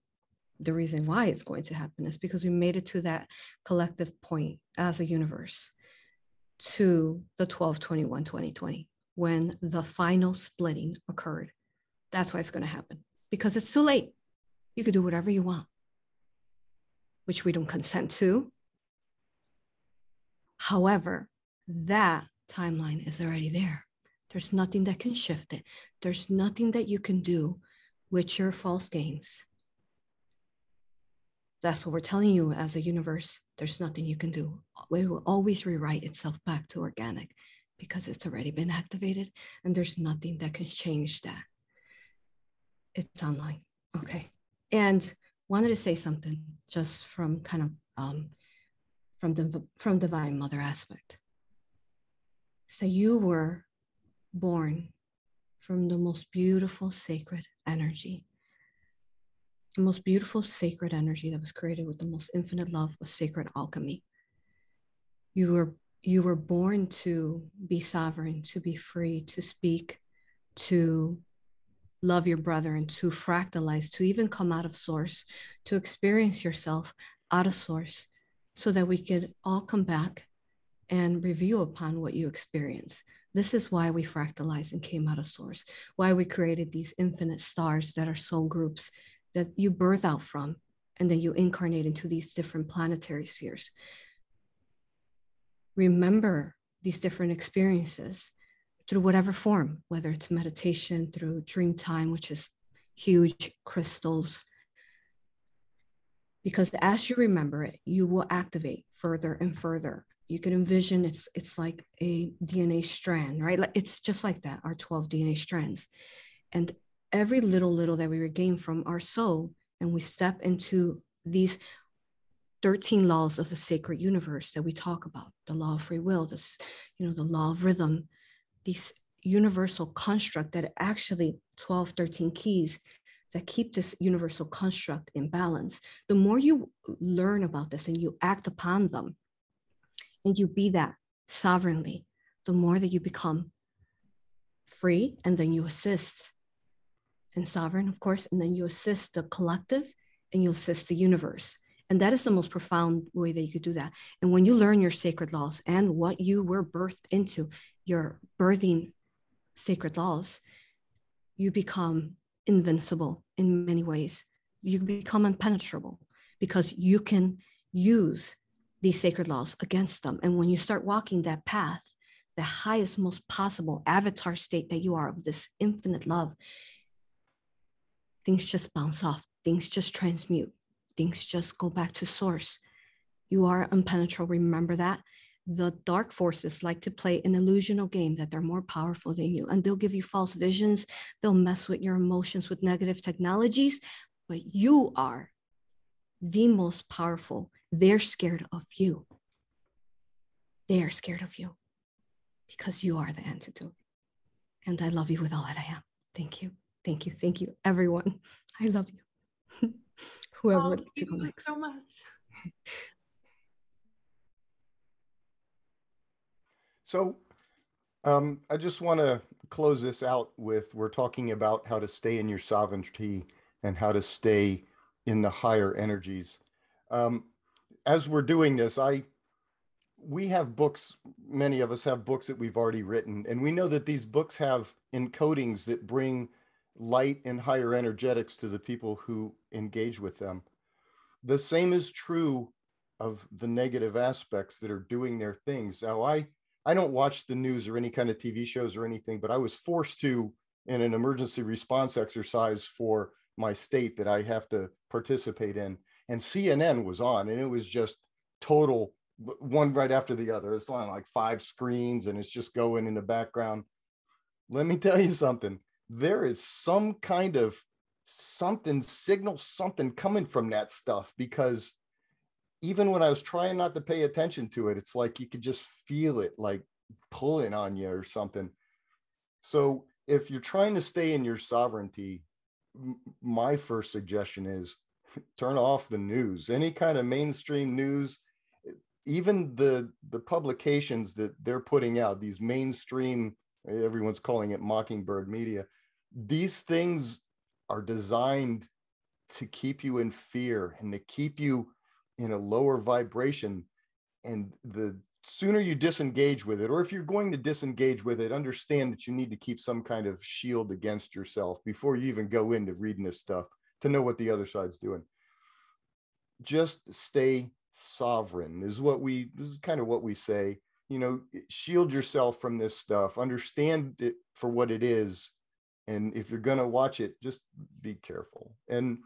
The reason why it's going to happen is because we made it to that collective point as a universe to the 12 21 2020 when the final splitting occurred. That's why it's going to happen because it's too late. You could do whatever you want, which we don't consent to However, that timeline is already there. There's nothing that can shift it. There's nothing that you can do with your false games. That's what we're telling you as a universe. There's nothing you can do. It will always rewrite itself back to organic because it's already been activated and there's nothing that can change that. It's online. Okay. And wanted to say something just from kind of um, from the from divine mother aspect. So you were born from the most beautiful sacred energy. The most beautiful sacred energy that was created with the most infinite love was sacred alchemy. You were you were born to be sovereign, to be free, to speak, to love your brother and to fractalize, to even come out of source, to experience yourself out of source, so that we could all come back and review upon what you experience. This is why we fractalized and came out of source, why we created these infinite stars that are soul groups that you birth out from, and then you incarnate into these different planetary spheres. Remember these different experiences through whatever form, whether it's meditation, through dream time, which is huge crystals, because as you remember it, you will activate further and further. You can envision it's it's like a DNA strand, right? Like it's just like that, our 12 DNA strands. And every little little that we regain from our soul, and we step into these 13 laws of the sacred universe that we talk about, the law of free will, this, you know, the law of rhythm, these universal construct that actually 12, 13 keys that keep this universal construct in balance, the more you learn about this and you act upon them, and you be that sovereignly, the more that you become free, and then you assist and sovereign, of course, and then you assist the collective and you assist the universe. And that is the most profound way that you could do that. And when you learn your sacred laws and what you were birthed into, your birthing sacred laws, you become invincible in many ways. You become impenetrable because you can use these sacred laws against them. And when you start walking that path, the highest, most possible avatar state that you are of this infinite love, things just bounce off, things just transmute, things just go back to source. You are impenetrable. Remember that the dark forces like to play an illusional game that they're more powerful than you and they'll give you false visions they'll mess with your emotions with negative technologies but you are the most powerful they're scared of you they are scared of you because you are the antidote and i love you with all that i am thank you Thank you. Thank you, everyone. I love you. Whoever Oh, would like to thank go you next. so much. So um, I just want to close this out with we're talking about how to stay in your sovereignty and how to stay in the higher energies. Um, as we're doing this, I we have books, many of us have books that we've already written, and we know that these books have encodings that bring light and higher energetics to the people who engage with them. The same is true of the negative aspects that are doing their things. Now, I I don't watch the news or any kind of TV shows or anything, but I was forced to in an emergency response exercise for my state that I have to participate in. And CNN was on, and it was just total one right after the other. It's on like five screens, and it's just going in the background. Let me tell you something. There is some kind of something signal, something coming from that stuff because even when I was trying not to pay attention to it, it's like you could just feel it like pulling on you or something. So if you're trying to stay in your sovereignty, my first suggestion is turn off the news, any kind of mainstream news, even the the publications that they're putting out, these mainstream, everyone's calling it mockingbird media, these things are designed to keep you in fear and to keep you in a lower vibration. And the sooner you disengage with it or if you're going to disengage with it understand that you need to keep some kind of shield against yourself before you even go into reading this stuff to know what the other side's doing. Just stay sovereign is what we this is kind of what we say. You know shield yourself from this stuff understand it for what it is and if you're to watch it just be careful. And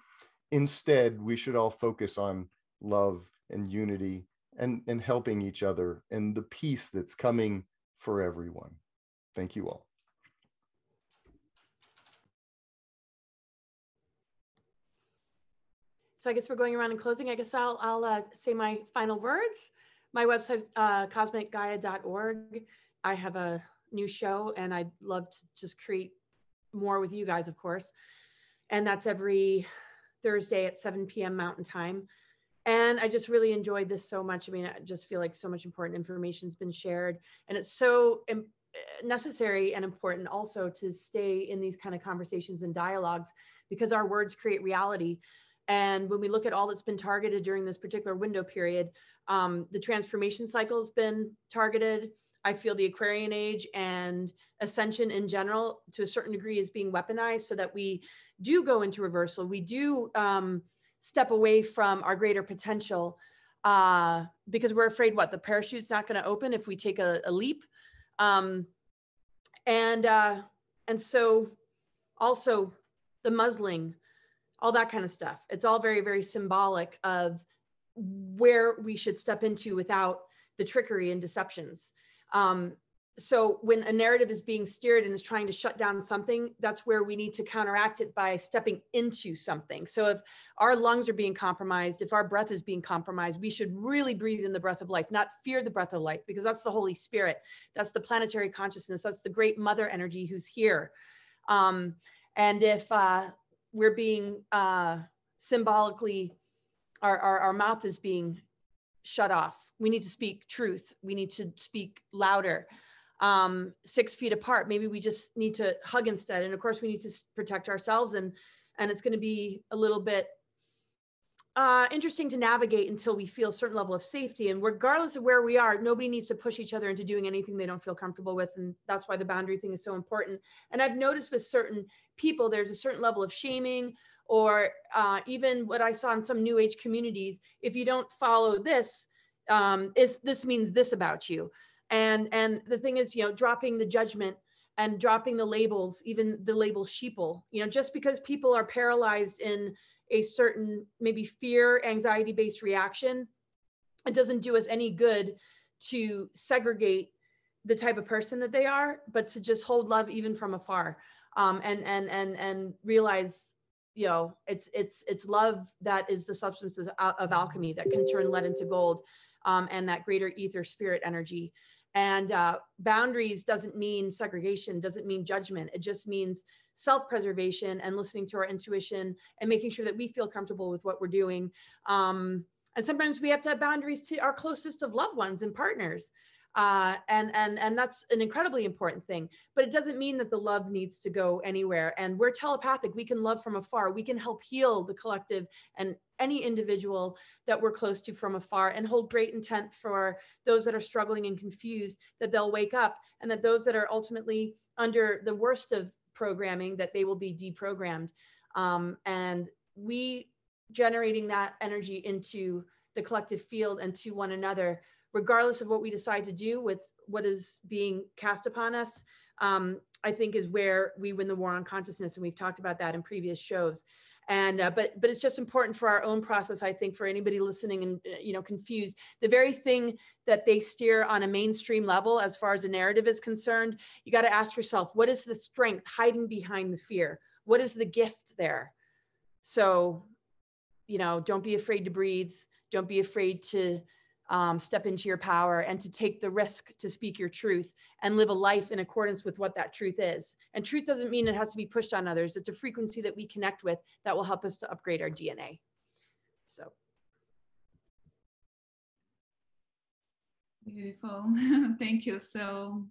instead we should all focus on love and unity and and helping each other and the peace that's coming for everyone. Thank you all So I guess we're going around and closing. I guess I'll, I'll uh, say my final words. My website's uh, cosmicgaia.org. I have a new show and I'd love to just create more with you guys, of course. And that's every Thursday at 7 p.m. Mountain Time. And I just really enjoyed this so much. I mean, I just feel like so much important information's been shared. And it's so im- necessary and important also to stay in these kind of conversations and dialogues because our words create reality. And when we look at all that's been targeted during this particular window period, um, the transformation cycle has been targeted. I feel the Aquarian age and ascension in general, to a certain degree, is being weaponized so that we do go into reversal. We do um, step away from our greater potential uh, because we're afraid what the parachute's not going to open if we take a, a leap. Um, and uh, and so also the muzzling all that kind of stuff. It's all very, very symbolic of where we should step into without the trickery and deceptions. Um, so when a narrative is being steered and is trying to shut down something, that's where we need to counteract it by stepping into something. So if our lungs are being compromised, if our breath is being compromised, we should really breathe in the breath of life, not fear the breath of life, because that's the Holy Spirit. That's the planetary consciousness. That's the great mother energy who's here. Um, and if uh, we're being uh, symbolically, our, our, our mouth is being shut off. We need to speak truth. We need to speak louder. Um, six feet apart. Maybe we just need to hug instead. And of course, we need to protect ourselves. And and it's going to be a little bit uh, interesting to navigate until we feel a certain level of safety. And regardless of where we are, nobody needs to push each other into doing anything they don't feel comfortable with. And that's why the boundary thing is so important. And I've noticed with certain people, there's a certain level of shaming or uh, even what I saw in some new age communities. If you don't follow this, um, is this means this about you. And and the thing is, you know, dropping the judgment and dropping the labels, even the label sheeple. You know, just because people are paralyzed in a certain maybe fear, anxiety based reaction, it doesn't do us any good to segregate the type of person that they are, but to just hold love even from afar. Um, and and and and realize you know it's it's it's love that is the substance of, of alchemy that can turn lead into gold um, and that greater ether spirit energy and uh, boundaries doesn't mean segregation doesn't mean judgment it just means self-preservation and listening to our intuition and making sure that we feel comfortable with what we're doing. Um, and sometimes we have to have boundaries to our closest of loved ones and partners. Uh, and and and that's an incredibly important thing but it doesn't mean that the love needs to go anywhere. And we're telepathic. We can love from afar. We can help heal the collective and any individual that we're close to from afar and hold great intent for those that are struggling and confused that they'll wake up and that those that are ultimately under the worst of programming that they will be deprogrammed um, and we generating that energy into the collective field and to one another regardless of what we decide to do with what is being cast upon us, um, I think is where we win the war on consciousness. And we've talked about that in previous shows. And uh, but but it's just important for our own process. I think for anybody listening and uh, you know confused, the very thing that they steer on a mainstream level, as far as a narrative is concerned, you got to ask yourself, what is the strength hiding behind the fear? What is the gift there? So, you know, don't be afraid to breathe. Don't be afraid to um, step into your power and to take the risk to speak your truth and live a life in accordance with what that truth is. And truth doesn't mean it has to be pushed on others. It's a frequency that we connect with that will help us to upgrade our DNA. So. Beautiful. Thank you. So,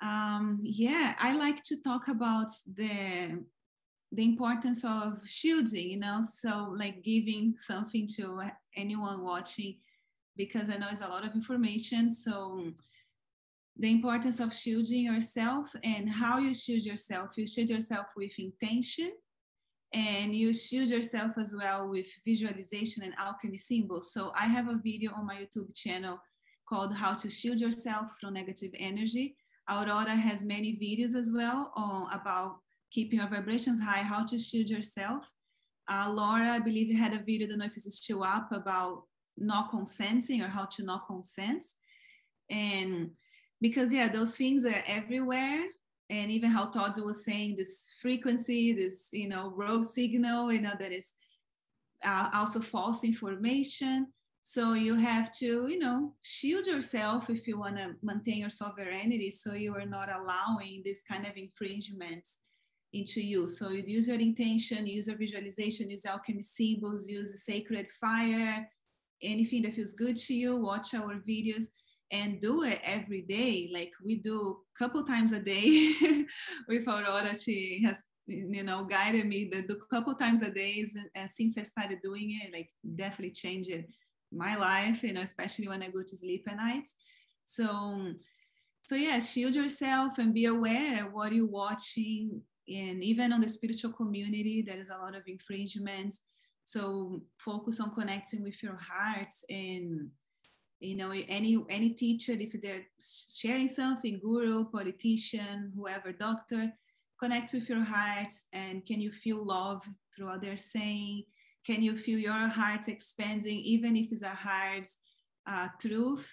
um, yeah, I like to talk about the the importance of shielding, you know, so like giving something to anyone watching because I know it's a lot of information. So the importance of shielding yourself and how you shield yourself. You shield yourself with intention and you shield yourself as well with visualization and alchemy symbols. So I have a video on my YouTube channel called How to Shield Yourself from Negative Energy. Aurora has many videos as well on, about keeping your vibrations high, how to shield yourself. Uh, Laura, I believe, had a video, I don't know if it's still up, about not consenting or how to not consent. And because yeah those things are everywhere. And even how Todd was saying this frequency this you know rogue signal you know that is uh, also false information. So you have to you know shield yourself if you want to maintain your sovereignty so you are not allowing this kind of infringements into you. So you use your intention use your visualization use alchemy symbols use sacred fire anything that feels good to you, watch our videos and do it every day. Like we do a couple times a day with Aurora. She has, you know, guided me the, the couple times a day. And uh, since I started doing it, like definitely changed my life, you know, especially when I go to sleep at night. So, so yeah, shield yourself and be aware of what you're watching. And even on the spiritual community, there is a lot of infringements so focus on connecting with your heart and you know any any teacher if they're sharing something guru politician whoever doctor connect with your heart and can you feel love through what they're saying? Can you feel your heart expanding even if it's a hard uh, truth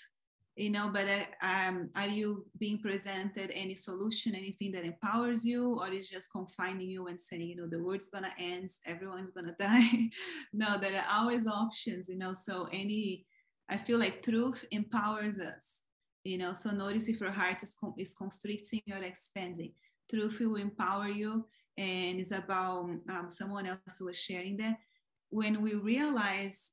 you know but uh, um, are you being presented any solution anything that empowers you or is just confining you and saying you know the world's gonna end everyone's gonna die? No there are always options you know so any i feel like truth empowers us you know so notice if your heart is, is constricting or expanding. Truth will empower you and it's about um, someone else who was sharing that. When we realize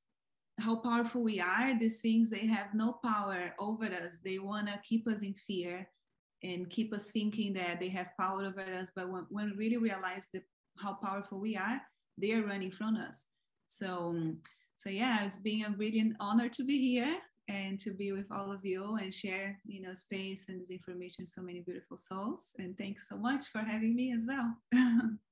how powerful we are these things they have no power over us. They want to keep us in fear and keep us thinking that they have power over us. But when, when we really realize the, how powerful we are they are running from us. So so yeah it's been a really honor to be here and to be with all of you and share you know space and this information so many beautiful souls. And thanks so much for having me as well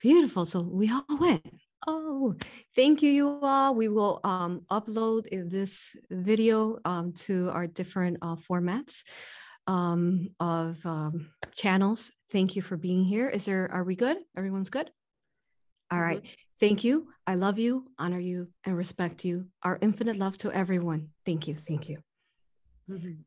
Beautiful. So we all went. Oh, thank you, you all. We will um, upload this video um, to our different uh, formats um, of um, channels. Thank you for being here. Is there, are we good? Everyone's good? All right. Mm-hmm. Thank you. I love you, honor you, and respect you. Our infinite love to everyone. Thank you. Thank you. Mm-hmm.